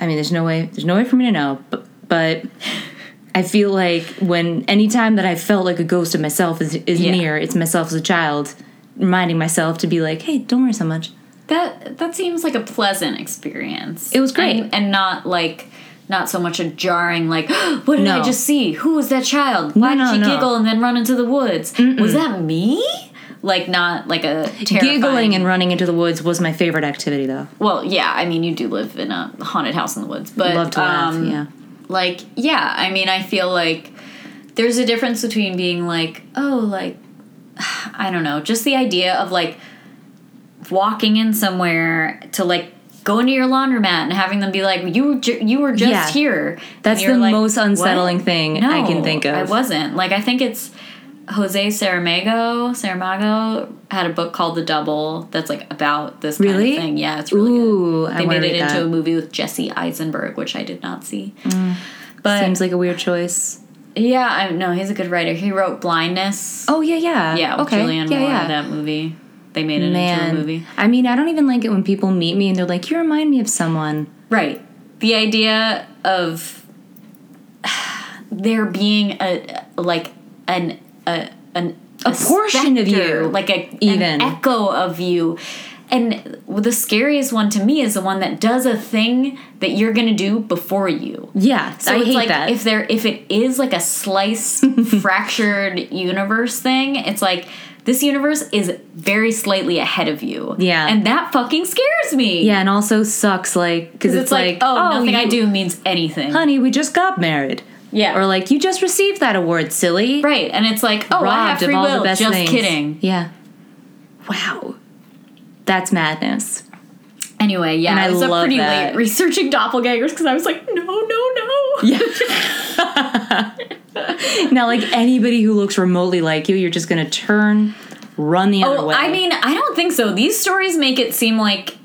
I mean, there's no way. There's no way for me to know. But but I feel like when anytime that I felt like a ghost of myself is is Yeah. near, it's myself as a child, reminding myself to be like, hey, don't worry so much. That that seems like a pleasant experience. It was great. and, and not like not so much a jarring like what did I just see? Who was that child? Why No, did she no, no. giggle and then run into the woods? Was that me? Like not like a terrifying, Giggling and running into the woods was my favorite activity, though. well, yeah. I mean, you do live in a haunted house in the woods, but Love to laugh. um, yeah. like yeah i mean i feel like there's a difference between being like oh like i don't know just the idea of like walking in somewhere to like go into your laundromat and having them be like you were ju- you were just Yeah. here That's the like, most unsettling "What?" thing I can think of. i wasn't like i think it's jose saramago saramago had a book called the double that's like about this kind Really? of thing yeah it's really Ooh, good I they wanna made it into that. a movie with jesse eisenberg which i did not see mm. but Seems like a weird choice. yeah, I know he's a good writer. He wrote Blindness. Oh yeah, yeah. yeah, with okay. Julianne yeah, Moore. yeah. That movie. They made it Man, into a movie. I mean, I don't even like it when people meet me and they're like, "You remind me of someone." Right. The idea of there being a like an a an A portion of you, like a even. an echo of you. And the scariest one to me is the one that does a thing that you're gonna do before you. Yeah, So I it's hate like that. if there if it is like a slice fractured universe thing, it's like this universe is very slightly ahead of you. Yeah. And that fucking scares me. yeah, and also sucks like because Because it's, like, oh, oh, nothing I do means anything. honey, we just got married. Yeah. Or like, you just received that award, silly. right. And it's like, oh, I have Robbed of free all will. the best Just things. kidding. Yeah. Wow. That's madness. Anyway, yeah, And I I was up pretty that. late researching doppelgangers because I was like, no, no, no. Yeah. now, like anybody who looks remotely like you, you're just gonna turn, run the other Oh, way. I mean, I don't think so. These stories make it seem like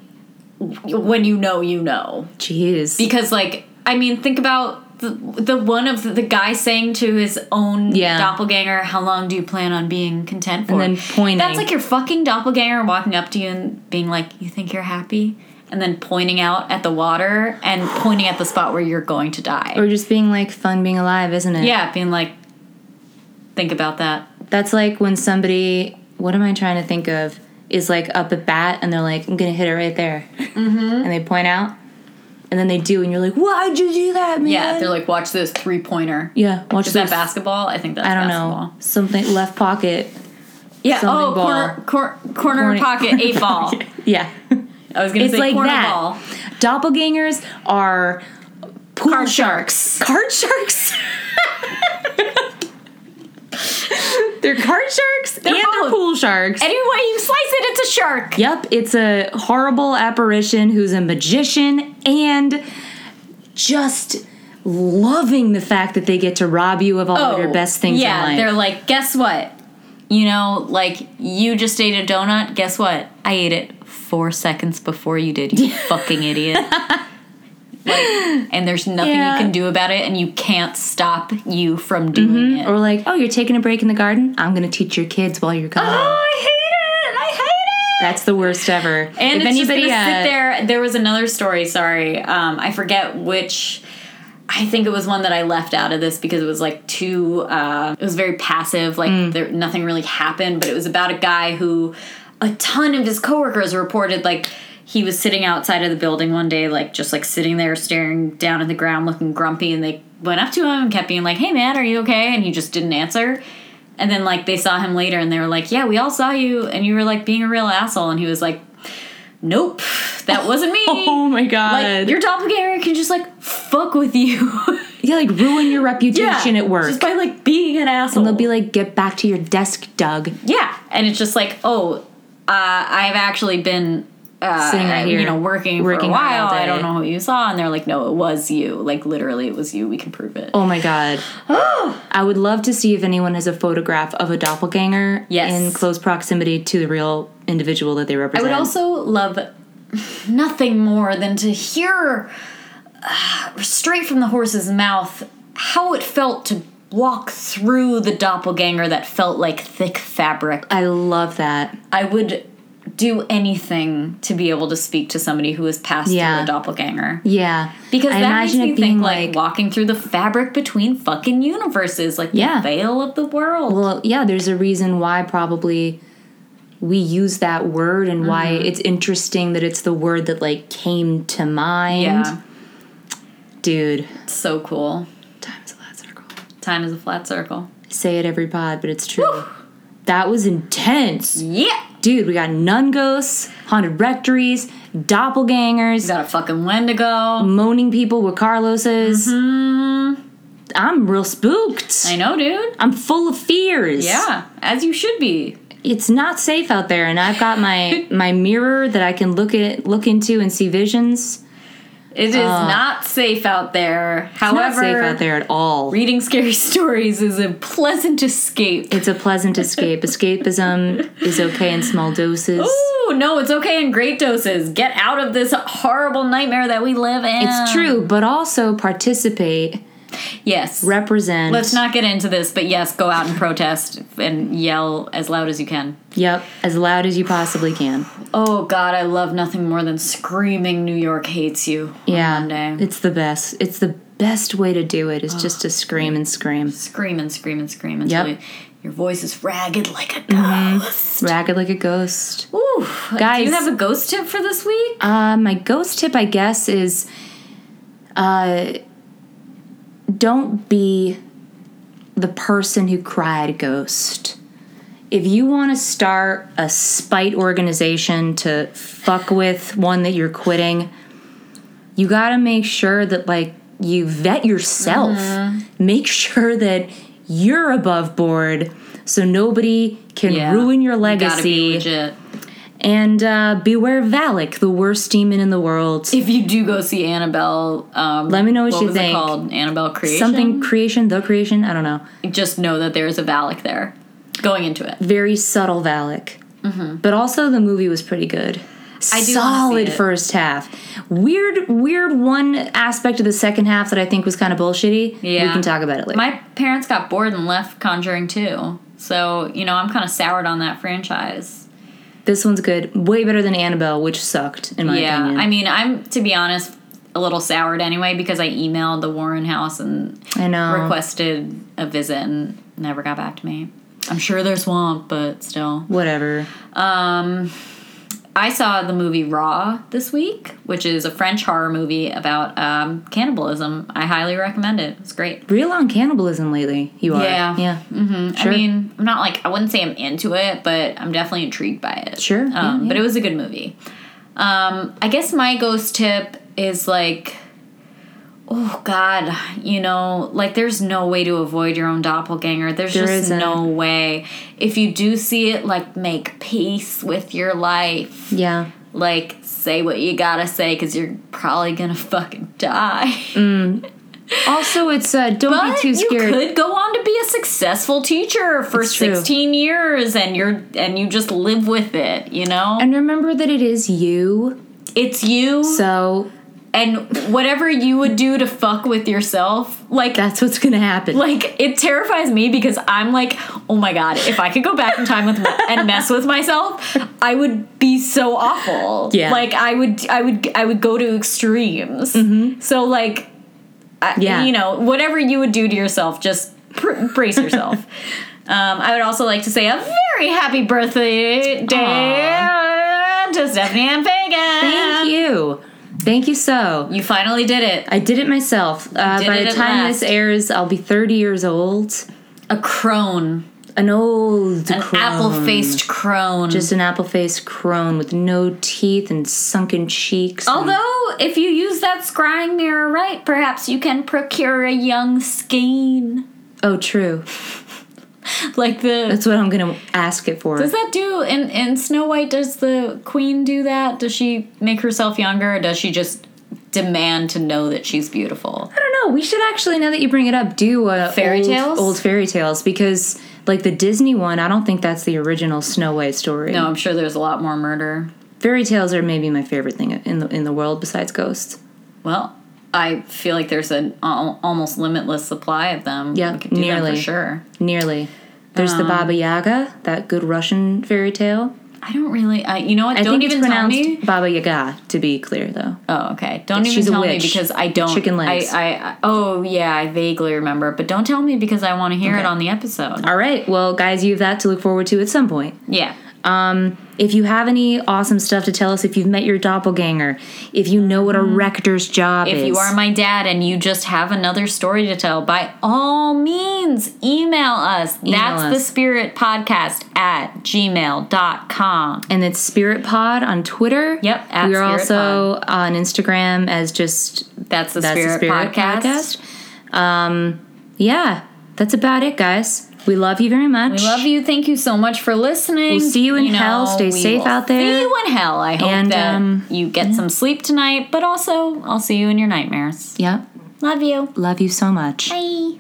when you know, you know. jeez. because like i mean think about the, the one of the, the guy saying to his own Yeah. doppelganger how long do you plan on being content for And then pointing. that's like your fucking doppelganger walking up to you and being like you think you're happy and then pointing out at the water and pointing at the spot where you're going to die or just being like fun being alive, isn't it? yeah being like think about that That's like when somebody, what am I trying to think of, is like up a bat and they're like, I'm gonna hit it right there. Mm-hmm. And they point out, and then they do, and you're like, why'd you do that, man? yeah they're like watch this three pointer yeah, watch is this. that basketball i think that's I don't basketball. know. Something left pocket. yeah oh ball. corner cor- corner pocket eight ball Yeah. i was gonna it's say like corner that. ball Doppelgangers are pool Card sharks. Card sharks? they're card sharks and they're pool sharks. Any way you slice it, it's a shark. Yep, it's a horrible apparition who's a magician and just loving the fact that they get to rob you of all of your oh, best things Oh, yeah, in life. they're like, guess what? You know, like you just ate a donut. Guess what? I ate it four seconds before you did. You fucking idiot. Like, and there's nothing Yeah. you can do about it, and you can't stop you from doing it. or like, oh, you're taking a break in the garden? I'm going to teach your kids while you're gone. Oh, I hate it! I hate it! That's the worst ever. And if it's just anybody, gonna uh, sit there. There was another story. Sorry, um, I forget which. I think it was one that I left out of this because it was like too. Uh, it was very passive. Like Mm. there, nothing really happened. But it was about a guy who a ton of his coworkers reported like he was sitting outside of the building one day, like just like sitting there staring down at the ground, looking grumpy, and they went up to him and kept being like, "Hey man, are you okay?" And he just didn't answer. And then like they saw him later and they were like, "Yeah, we all saw you and you were like being a real asshole." And he was like, "Nope, that wasn't me." Oh my god. Like your doppelganger can just like fuck with you. yeah, like ruin your reputation at work. Just by like being an asshole. and they'll be like, get back to your desk, Doug. yeah, and it's just like, oh, uh, I've actually been uh, Sitting right here, you know, working, working for a while. I don't know who you saw, and they're like, no, it was you. Like literally, it was you. We can prove it. Oh my god. I would love to see if anyone has a photograph of a doppelganger Yes. in close proximity to the real individual that they represent. I would also love nothing more than to hear uh, straight from the horse's mouth how it felt to walk through the doppelganger that felt like thick fabric. I love that. I would do anything to be able to speak to somebody who has passed Yeah. through a doppelganger. Yeah. Because I that imagine makes me being think like, like walking through the fabric between fucking universes, like Yeah. the veil of the world. well, yeah, there's a reason why probably we use that word and why Mm-hmm. it's interesting that it's the word that like came to mind. yeah, Dude, so cool. time is a flat circle. Time is a flat circle. Say it every pod, but it's true. That was intense. Yeah. Dude, we got nun ghosts, haunted rectories, doppelgangers, Got a fucking Wendigo. moaning people with Carlos's. Mm, I'm real spooked. I know, dude. I'm full of fears. Yeah, as you should be. It's not safe out there and I've got my my mirror that I can look at look into and see visions. It is uh, not safe out there. However, not safe out there at all. reading scary stories is a pleasant escape. It's a pleasant escape. Escapism is okay in small doses. Ooh, no, it's okay in great doses. Get out of this horrible nightmare that we live in. It's true, but also participate, Yes. represent. Let's not get into this, but yes, go out and protest and yell as loud as you can. Yep, as loud as you possibly can. Oh God, I love nothing more than screaming "New York hates you" Yeah, Monday. it's the best. It's the best way to do it. Is just to scream and scream, Scream and scream and scream until Yep. you- your voice is ragged like a Mm-hmm. ghost. ragged like a ghost. Ooh, Guys- do you have a ghost tip for this week? Uh, my ghost tip, I guess, is uh, don't be the person who cried ghost. If you want to start a spite organization to fuck with one that you're quitting, you got to make sure that, like, you vet yourself. Make sure that you're above board so nobody can Yeah. ruin your legacy. legit. And uh, beware Valak, the worst demon in the world. If you do go see Annabelle, um, Let me know what you was it called? Annabelle Creation. Something creation, the creation, I don't know. Just know that there is a Valak there. Going into it. Very subtle Valak. But also the movie was pretty good. I do Solid first half. Weird, weird one aspect of the second half that I think was kind of bullshitty. Yeah. We can talk about it later. My parents got bored and left Conjuring too, So, you know, I'm kind of soured on that franchise. This one's good. Way better than Annabelle, which sucked, in my yeah. opinion. I mean, I'm, to be honest, a little soured anyway because I emailed the Warren house and I know. requested a visit and never got back to me. I'm sure they're swamped, but still. Whatever. Um, I saw the movie Raw this week, which is a French horror movie about um, cannibalism. I highly recommend it. It's great. Real on cannibalism lately. You are. Yeah. Yeah. hmm Sure. I mean, I'm not like I wouldn't say I'm into it, but I'm definitely intrigued by it. Sure, Um, yeah, But it was a good movie. Um, I guess my ghost tip is like, oh God, you know, like there's no way to avoid your own doppelganger. There's There just isn't. no way. If you do see it, like make peace with your life. Yeah. Like say what you gotta say because you're probably gonna fucking die. Also, it's uh, don't But be too scared. you could go on to be a successful teacher for It's true. 16 years and you're and you just live with it, you know? And remember that it is you. it's you So and whatever you would do to fuck with yourself, like that's what's gonna happen. like it terrifies me because I'm like, oh my god, if I could go back in time with and mess with myself, I would be so awful. Yeah. like I would, I would, I would go to extremes. So like, I, Mm-hmm. Yeah. you know, whatever you would do to yourself, just pr- brace yourself. um, I would also like to say a very happy birthday day to Stephanie and Fagan. Thank you. Thank you so. You finally did it. I did it myself. Uh, Did by it the time last. this airs, I'll be 30 years old. A crone, An old an crone. apple-faced crone. Just an apple faced crone with no teeth and sunken cheeks. and- Although, if you use that scrying mirror right, perhaps you can procure a young skein. oh, true. Like the. That's what I'm gonna ask it for. does that do in, in Snow White? Does the queen do that? Does she make herself younger or does she just demand to know that she's beautiful? I don't know. We should actually, now that you bring it up, do uh, a Fairy old, tales? old fairy tales because, like the Disney one, I don't think that's the original Snow White story. No, I'm sure there's a lot more murder. fairy tales are maybe my favorite thing in the in the world besides ghosts. Well, I feel like there's an al- almost limitless supply of them. Yeah, nearly. for sure. Nearly. There's Um, the Baba Yaga, that good Russian fairy tale. I don't really. I, you know what? I don't think even it's tell me. Baba Yaga, to be clear, though. Oh, okay. Don't even She's tell me because I don't. Chicken legs. I, I, I oh yeah, I vaguely remember, but don't tell me because I want to hear it on the episode. All right, well, guys, you have that to look forward to at some point. Yeah. Um, if you have any awesome stuff to tell us, if you've met your doppelganger, if you know what a rector's job Mm-hmm. If you are my dad and you just have another story to tell, by all means, email us. That's the spirit podcast at gmail.com. and it's Spirit Pod on Twitter. Yep, at we are Spirit also on Instagram as just That's the that's spirit, the Spirit podcast. podcast. Um, yeah, that's about it, guys. We love you very much. We love you. Thank you so much for listening. We'll see you in hell. Stay safe out there. See you in hell. I hope And, that um, you get some sleep tonight, but also I'll see you in your nightmares. Yep. Love you. Love you so much. Bye.